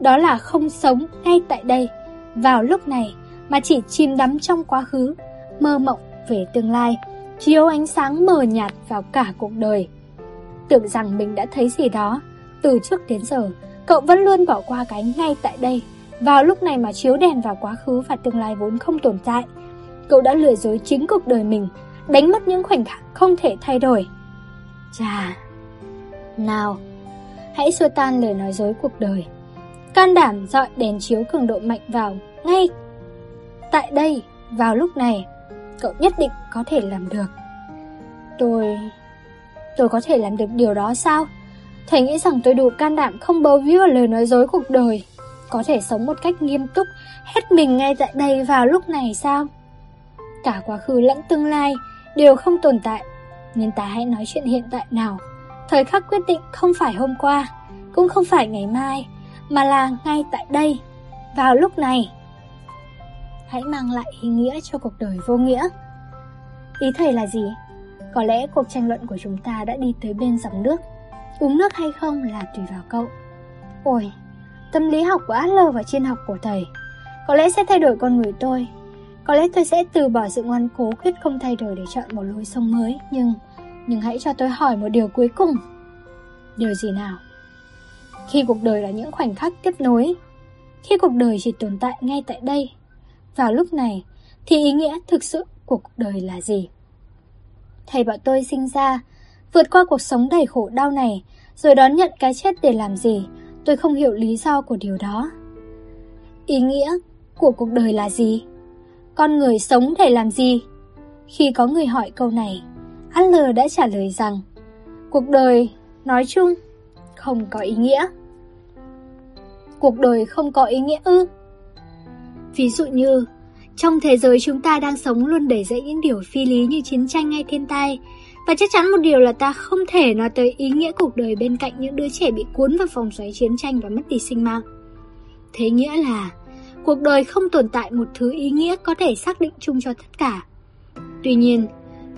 đó là không sống ngay tại đây, vào lúc này mà chỉ chìm đắm trong quá khứ, mơ mộng về tương lai, chiếu ánh sáng mờ nhạt vào cả cuộc đời. Tưởng rằng mình đã thấy gì đó, từ trước đến giờ, cậu vẫn luôn bỏ qua cái ngay tại đây, vào lúc này mà chiếu đèn vào quá khứ và tương lai vốn không tồn tại. Cậu đã lừa dối chính cuộc đời mình, đánh mất những khoảnh khắc không thể thay đổi. Chà, nào, hãy xua tan lời nói dối cuộc đời. Can đảm dọi đèn chiếu cường độ mạnh vào ngay Tại đây, vào lúc này Cậu nhất định có thể làm được Tôi... Tôi có thể làm được điều đó sao? Thầy nghĩ rằng tôi đủ can đảm không bấu víu vào lời nói dối cuộc đời Có thể sống một cách nghiêm túc Hết mình ngay tại đây vào lúc này sao? Cả quá khứ lẫn tương lai Đều không tồn tại Nên ta hãy nói chuyện hiện tại nào Thời khắc quyết định không phải hôm qua Cũng không phải ngày mai mà là ngay tại đây, vào lúc này. Hãy mang lại ý nghĩa cho cuộc đời vô nghĩa. Ý thầy là gì? Có lẽ cuộc tranh luận của chúng ta đã đi tới bên dòng nước. Uống nước hay không là tùy vào cậu. Ôi, tâm lý học của Adler và triết học của thầy. Có lẽ sẽ thay đổi con người tôi. Có lẽ tôi sẽ từ bỏ sự ngoan cố quyết không thay đổi để chọn một lối sống mới. Nhưng, nhưng hãy cho tôi hỏi một điều cuối cùng. Điều gì nào? khi cuộc đời là những khoảnh khắc tiếp nối. khi cuộc đời chỉ tồn tại ngay tại đây. Vào lúc này, thì ý nghĩa thực sự của cuộc đời là gì? Thầy bảo tôi sinh ra, vượt qua cuộc sống đầy khổ đau này, rồi đón nhận cái chết để làm gì, tôi không hiểu lý do của điều đó. Ý nghĩa của cuộc đời là gì? Con người sống để làm gì? Khi có người hỏi câu này, Adler đã trả lời rằng Cuộc đời, nói chung, không có ý nghĩa. Cuộc đời không có ý nghĩa ư? Ví dụ như, trong thế giới chúng ta đang sống luôn đầy dẫy những điều phi lý như chiến tranh hay thiên tai, và chắc chắn một điều là ta không thể nói tới ý nghĩa cuộc đời bên cạnh những đứa trẻ bị cuốn vào vòng xoáy chiến tranh và mất đi sinh mạng. Thế nghĩa là, cuộc đời không tồn tại một thứ ý nghĩa có thể xác định chung cho tất cả. Tuy nhiên,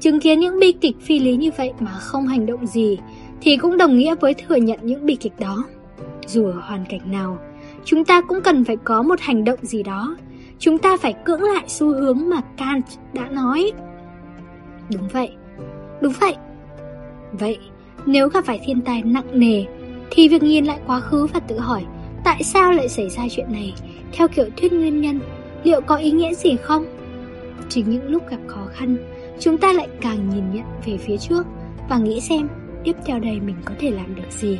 chứng kiến những bi kịch phi lý như vậy mà không hành động gì thì cũng đồng nghĩa với thừa nhận những bi kịch đó. Dù ở hoàn cảnh nào, chúng ta cũng cần phải có một hành động gì đó. Chúng ta phải cưỡng lại xu hướng mà Kant đã nói. Đúng vậy, đúng vậy. Vậy, nếu gặp phải thiên tai nặng nề, thì việc nhìn lại quá khứ và tự hỏi tại sao lại xảy ra chuyện này theo kiểu thuyết nguyên nhân, liệu có ý nghĩa gì không? Chính những lúc gặp khó khăn, chúng ta lại càng nhìn nhận về phía trước và nghĩ xem tiếp theo đây mình có thể làm được gì.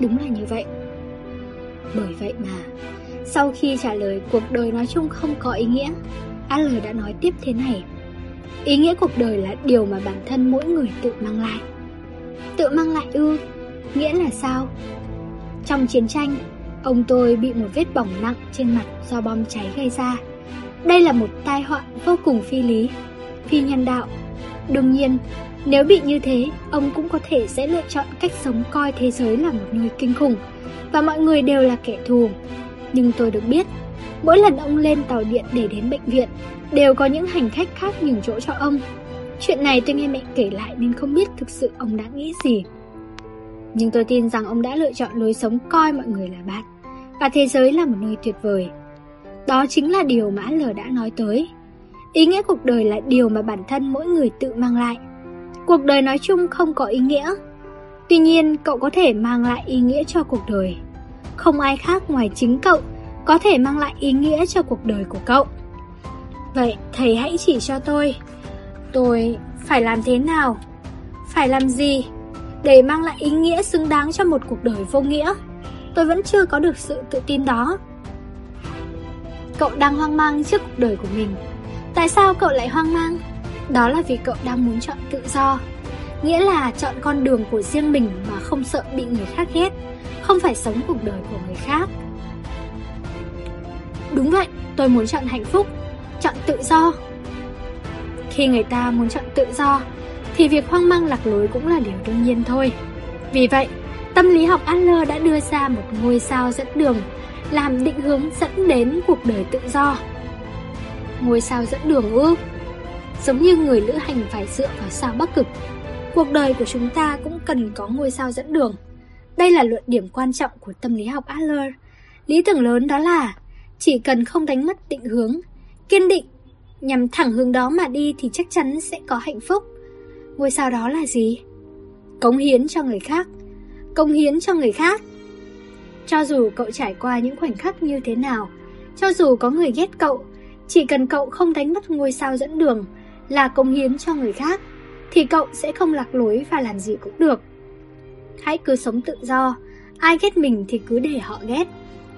Đúng là như vậy. Bởi vậy mà, sau khi trả lời cuộc đời nói chung không có ý nghĩa, Al đã nói tiếp thế này. Ý nghĩa cuộc đời là điều mà bản thân mỗi người tự mang lại. Tự mang lại ư? Nghĩa là sao? Trong chiến tranh, ông tôi bị một vết bỏng nặng trên mặt do bom cháy gây ra. Đây là một tai họa vô cùng phi lý, phi nhân đạo. Đương nhiên, nếu bị như thế, ông cũng có thể sẽ lựa chọn cách sống coi thế giới là một nơi kinh khủng và mọi người đều là kẻ thù. Nhưng tôi được biết, mỗi lần ông lên tàu điện để đến bệnh viện, đều có những hành khách khác nhường chỗ cho ông. Chuyện này tôi nghe mẹ kể lại nên không biết thực sự ông đã nghĩ gì. Nhưng tôi tin rằng ông đã lựa chọn lối sống coi mọi người là bạn và thế giới là một nơi tuyệt vời. Đó chính là điều mà L đã nói tới. Ý nghĩa cuộc đời là điều mà bản thân mỗi người tự mang lại. Cuộc đời nói chung không có ý nghĩa. Tuy nhiên, cậu có thể mang lại ý nghĩa cho cuộc đời. Không ai khác ngoài chính cậu có thể mang lại ý nghĩa cho cuộc đời của cậu. Vậy, thầy hãy chỉ cho tôi. Tôi phải làm thế nào? Phải làm gì để mang lại ý nghĩa xứng đáng cho một cuộc đời vô nghĩa? Tôi vẫn chưa có được sự tự tin đó. Cậu đang hoang mang trước cuộc đời của mình. Tại sao cậu lại hoang mang? Đó là vì cậu đang muốn chọn tự do. Nghĩa là chọn con đường của riêng mình mà không sợ bị người khác ghét, không phải sống cuộc đời của người khác. Đúng vậy, tôi muốn chọn hạnh phúc, chọn tự do. Khi người ta muốn chọn tự do, thì việc hoang mang lạc lối cũng là điều đương nhiên thôi. Vì vậy, tâm lý học Adler đã đưa ra một ngôi sao dẫn đường làm định hướng dẫn đến cuộc đời tự do. Ngôi sao dẫn đường ư? Giống như người lữ hành phải dựa vào sao bắc cực, cuộc đời của chúng ta cũng cần có ngôi sao dẫn đường. Đây là luận điểm quan trọng của tâm lý học Adler. Lý tưởng lớn đó là chỉ cần không đánh mất định hướng, kiên định, nhằm thẳng hướng đó mà đi thì chắc chắn sẽ có hạnh phúc. Ngôi sao đó là gì? Cống hiến cho người khác. Cống hiến cho người khác. Cho dù cậu trải qua những khoảnh khắc như thế nào, cho dù có người ghét cậu, chỉ cần cậu không đánh mất ngôi sao dẫn đường là cống hiến cho người khác, thì cậu sẽ không lạc lối và làm gì cũng được. Hãy cứ sống tự do, ai ghét mình thì cứ để họ ghét.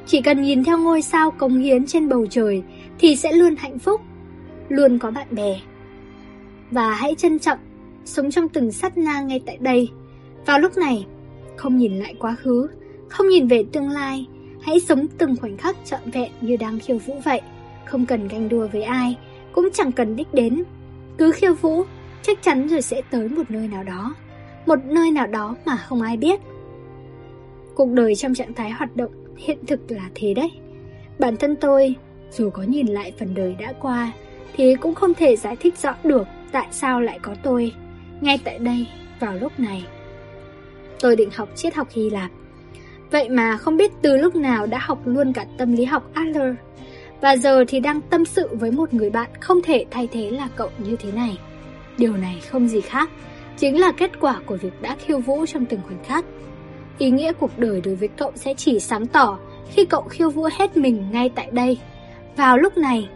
Chỉ cần nhìn theo ngôi sao cống hiến trên bầu trời thì sẽ luôn hạnh phúc, luôn có bạn bè. Và hãy trân trọng, sống trong từng sát na ngay tại đây. Vào lúc này, không nhìn lại quá khứ, không nhìn về tương lai, hãy sống từng khoảnh khắc trọn vẹn như đang khiêu vũ vậy. Không cần ganh đua với ai, cũng chẳng cần đích đến. Cứ khiêu vũ, chắc chắn rồi sẽ tới một nơi nào đó. Một nơi nào đó mà không ai biết. Cuộc đời trong trạng thái hoạt động hiện thực là thế đấy. Bản thân tôi, dù có nhìn lại phần đời đã qua, thì cũng không thể giải thích rõ được tại sao lại có tôi, ngay tại đây, vào lúc này. Tôi định học triết học Hy Lạp, Vậy mà không biết từ lúc nào đã học luôn cả tâm lý học Adler và giờ thì đang tâm sự với một người bạn không thể thay thế là cậu như thế này Điều này không gì khác Chính là kết quả của việc đã khiêu vũ trong từng khoảnh khắc Ý nghĩa cuộc đời đối với cậu sẽ chỉ sáng tỏ khi cậu khiêu vũ hết mình ngay tại đây, vào lúc này.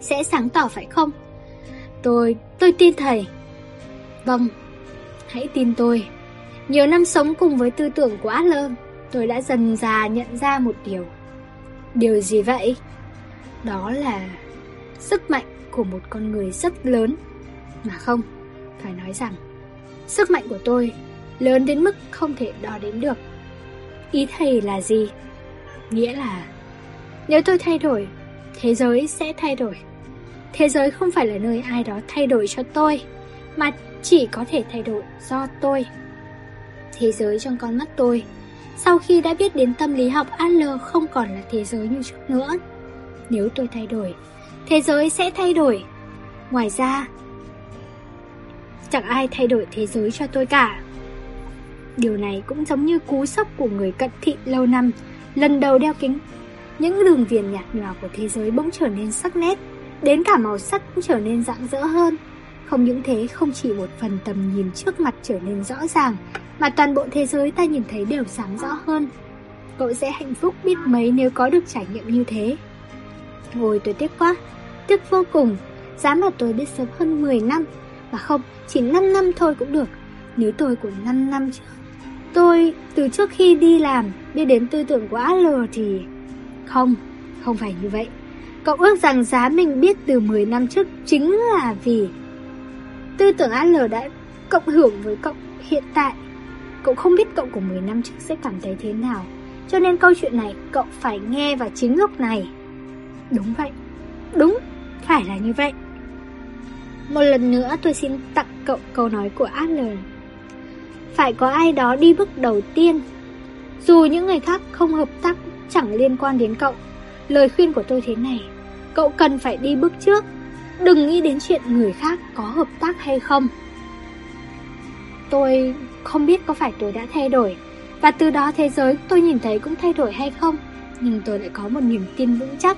Sẽ sáng tỏ phải không? Tôi, tôi tin thầy. Vâng, hãy tin tôi. Nhiều năm sống cùng với tư tưởng của Adler, tôi đã dần già nhận ra một điều. Điều gì vậy? Đó là sức mạnh của một con người rất lớn. Mà không, phải nói rằng, sức mạnh của tôi lớn đến mức không thể đo đếm được. Ý thầy là gì? Nghĩa là, nếu tôi thay đổi, thế giới sẽ thay đổi. Thế giới không phải là nơi ai đó thay đổi cho tôi, mà chỉ có thể thay đổi do tôi. Thế giới trong con mắt tôi, sau khi đã biết đến tâm lý học AL không còn là thế giới như trước nữa. Nếu tôi thay đổi, thế giới sẽ thay đổi. Ngoài ra, chẳng ai thay đổi thế giới cho tôi cả. Điều này cũng giống như cú sốc của người cận thị lâu năm, lần đầu đeo kính. Những đường viền nhạt nhòa của thế giới bỗng trở nên sắc nét, đến cả màu sắc cũng trở nên rạng rỡ hơn. Không những thế, không chỉ một phần tầm nhìn trước mặt trở nên rõ ràng, mà toàn bộ thế giới ta nhìn thấy đều sáng rõ hơn. Cậu sẽ hạnh phúc biết mấy nếu có được trải nghiệm như thế. Ôi tôi tiếc quá, tiếc vô cùng, dám mà tôi biết sớm hơn 10 năm, mà không, chỉ 5 năm thôi cũng được. Nếu tôi của 5 năm trước, tôi từ trước khi đi làm biết đến tư tưởng của AL thì... Không, không phải như vậy. Cậu ước rằng giá mình biết từ 10 năm trước chính là vì tư tưởng AL đã cộng hưởng với cộng hiện tại. Cậu không biết cậu của 10 năm trước sẽ cảm thấy thế nào. Cho nên câu chuyện này cậu phải nghe vào chính lúc này. Đúng vậy. Đúng, phải là như vậy. Một lần nữa tôi xin tặng cậu câu nói của Adler. Phải có ai đó đi bước đầu tiên. Dù những người khác không hợp tác chẳng liên quan đến cậu. Lời khuyên của tôi thế này. Cậu cần phải đi bước trước. Đừng nghĩ đến chuyện người khác có hợp tác hay không. Tôi không biết có phải tôi đã thay đổi. Và từ đó thế giới tôi nhìn thấy cũng thay đổi hay không. Nhưng tôi lại có một niềm tin vững chắc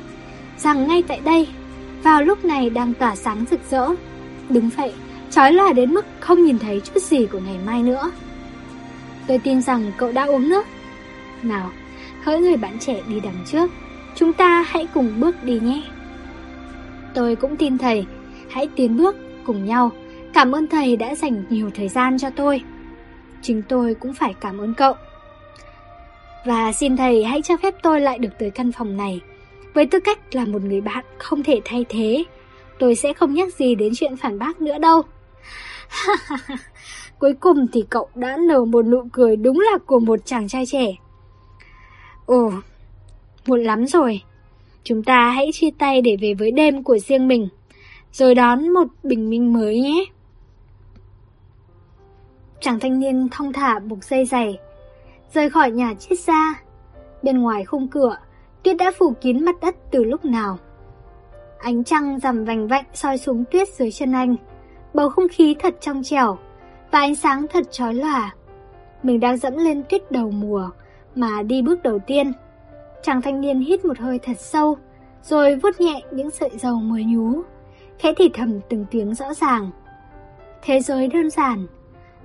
rằng ngay tại đây, vào lúc này đang tỏa sáng rực rỡ. Đúng vậy, chói lòa đến mức không nhìn thấy chút gì của ngày mai nữa. Tôi tin rằng cậu đã uống nước. Nào, hỡi người bạn trẻ đi đằng trước, chúng ta hãy cùng bước đi nhé. Tôi cũng tin thầy, hãy tiến bước cùng nhau. Cảm ơn thầy đã dành nhiều thời gian cho tôi. Chính tôi cũng phải cảm ơn cậu. Và xin thầy hãy cho phép tôi lại được tới căn phòng này. Với tư cách là một người bạn không thể thay thế, tôi sẽ không nhắc gì đến chuyện phản bác nữa đâu. Cuối cùng thì cậu đã nở một nụ cười đúng là của một chàng trai trẻ. Ồ, muộn lắm rồi. Chúng ta hãy chia tay để về với đêm của riêng mình, rồi đón một bình minh mới nhé. Chàng thanh niên thong thả buộc dây giày, rời khỏi nhà chiếc ra. Bên ngoài khung cửa, tuyết đã phủ kín mặt đất từ lúc nào. Ánh trăng rằm vành vạnh soi xuống tuyết dưới chân anh, bầu không khí thật trong trẻo và ánh sáng thật chói lòa. Mình đang dẫm lên tuyết đầu mùa mà đi bước đầu tiên. Chàng thanh niên hít một hơi thật sâu, rồi vuốt nhẹ những sợi dầu mới nhú, khẽ thì thầm từng tiếng rõ ràng. Thế giới đơn giản,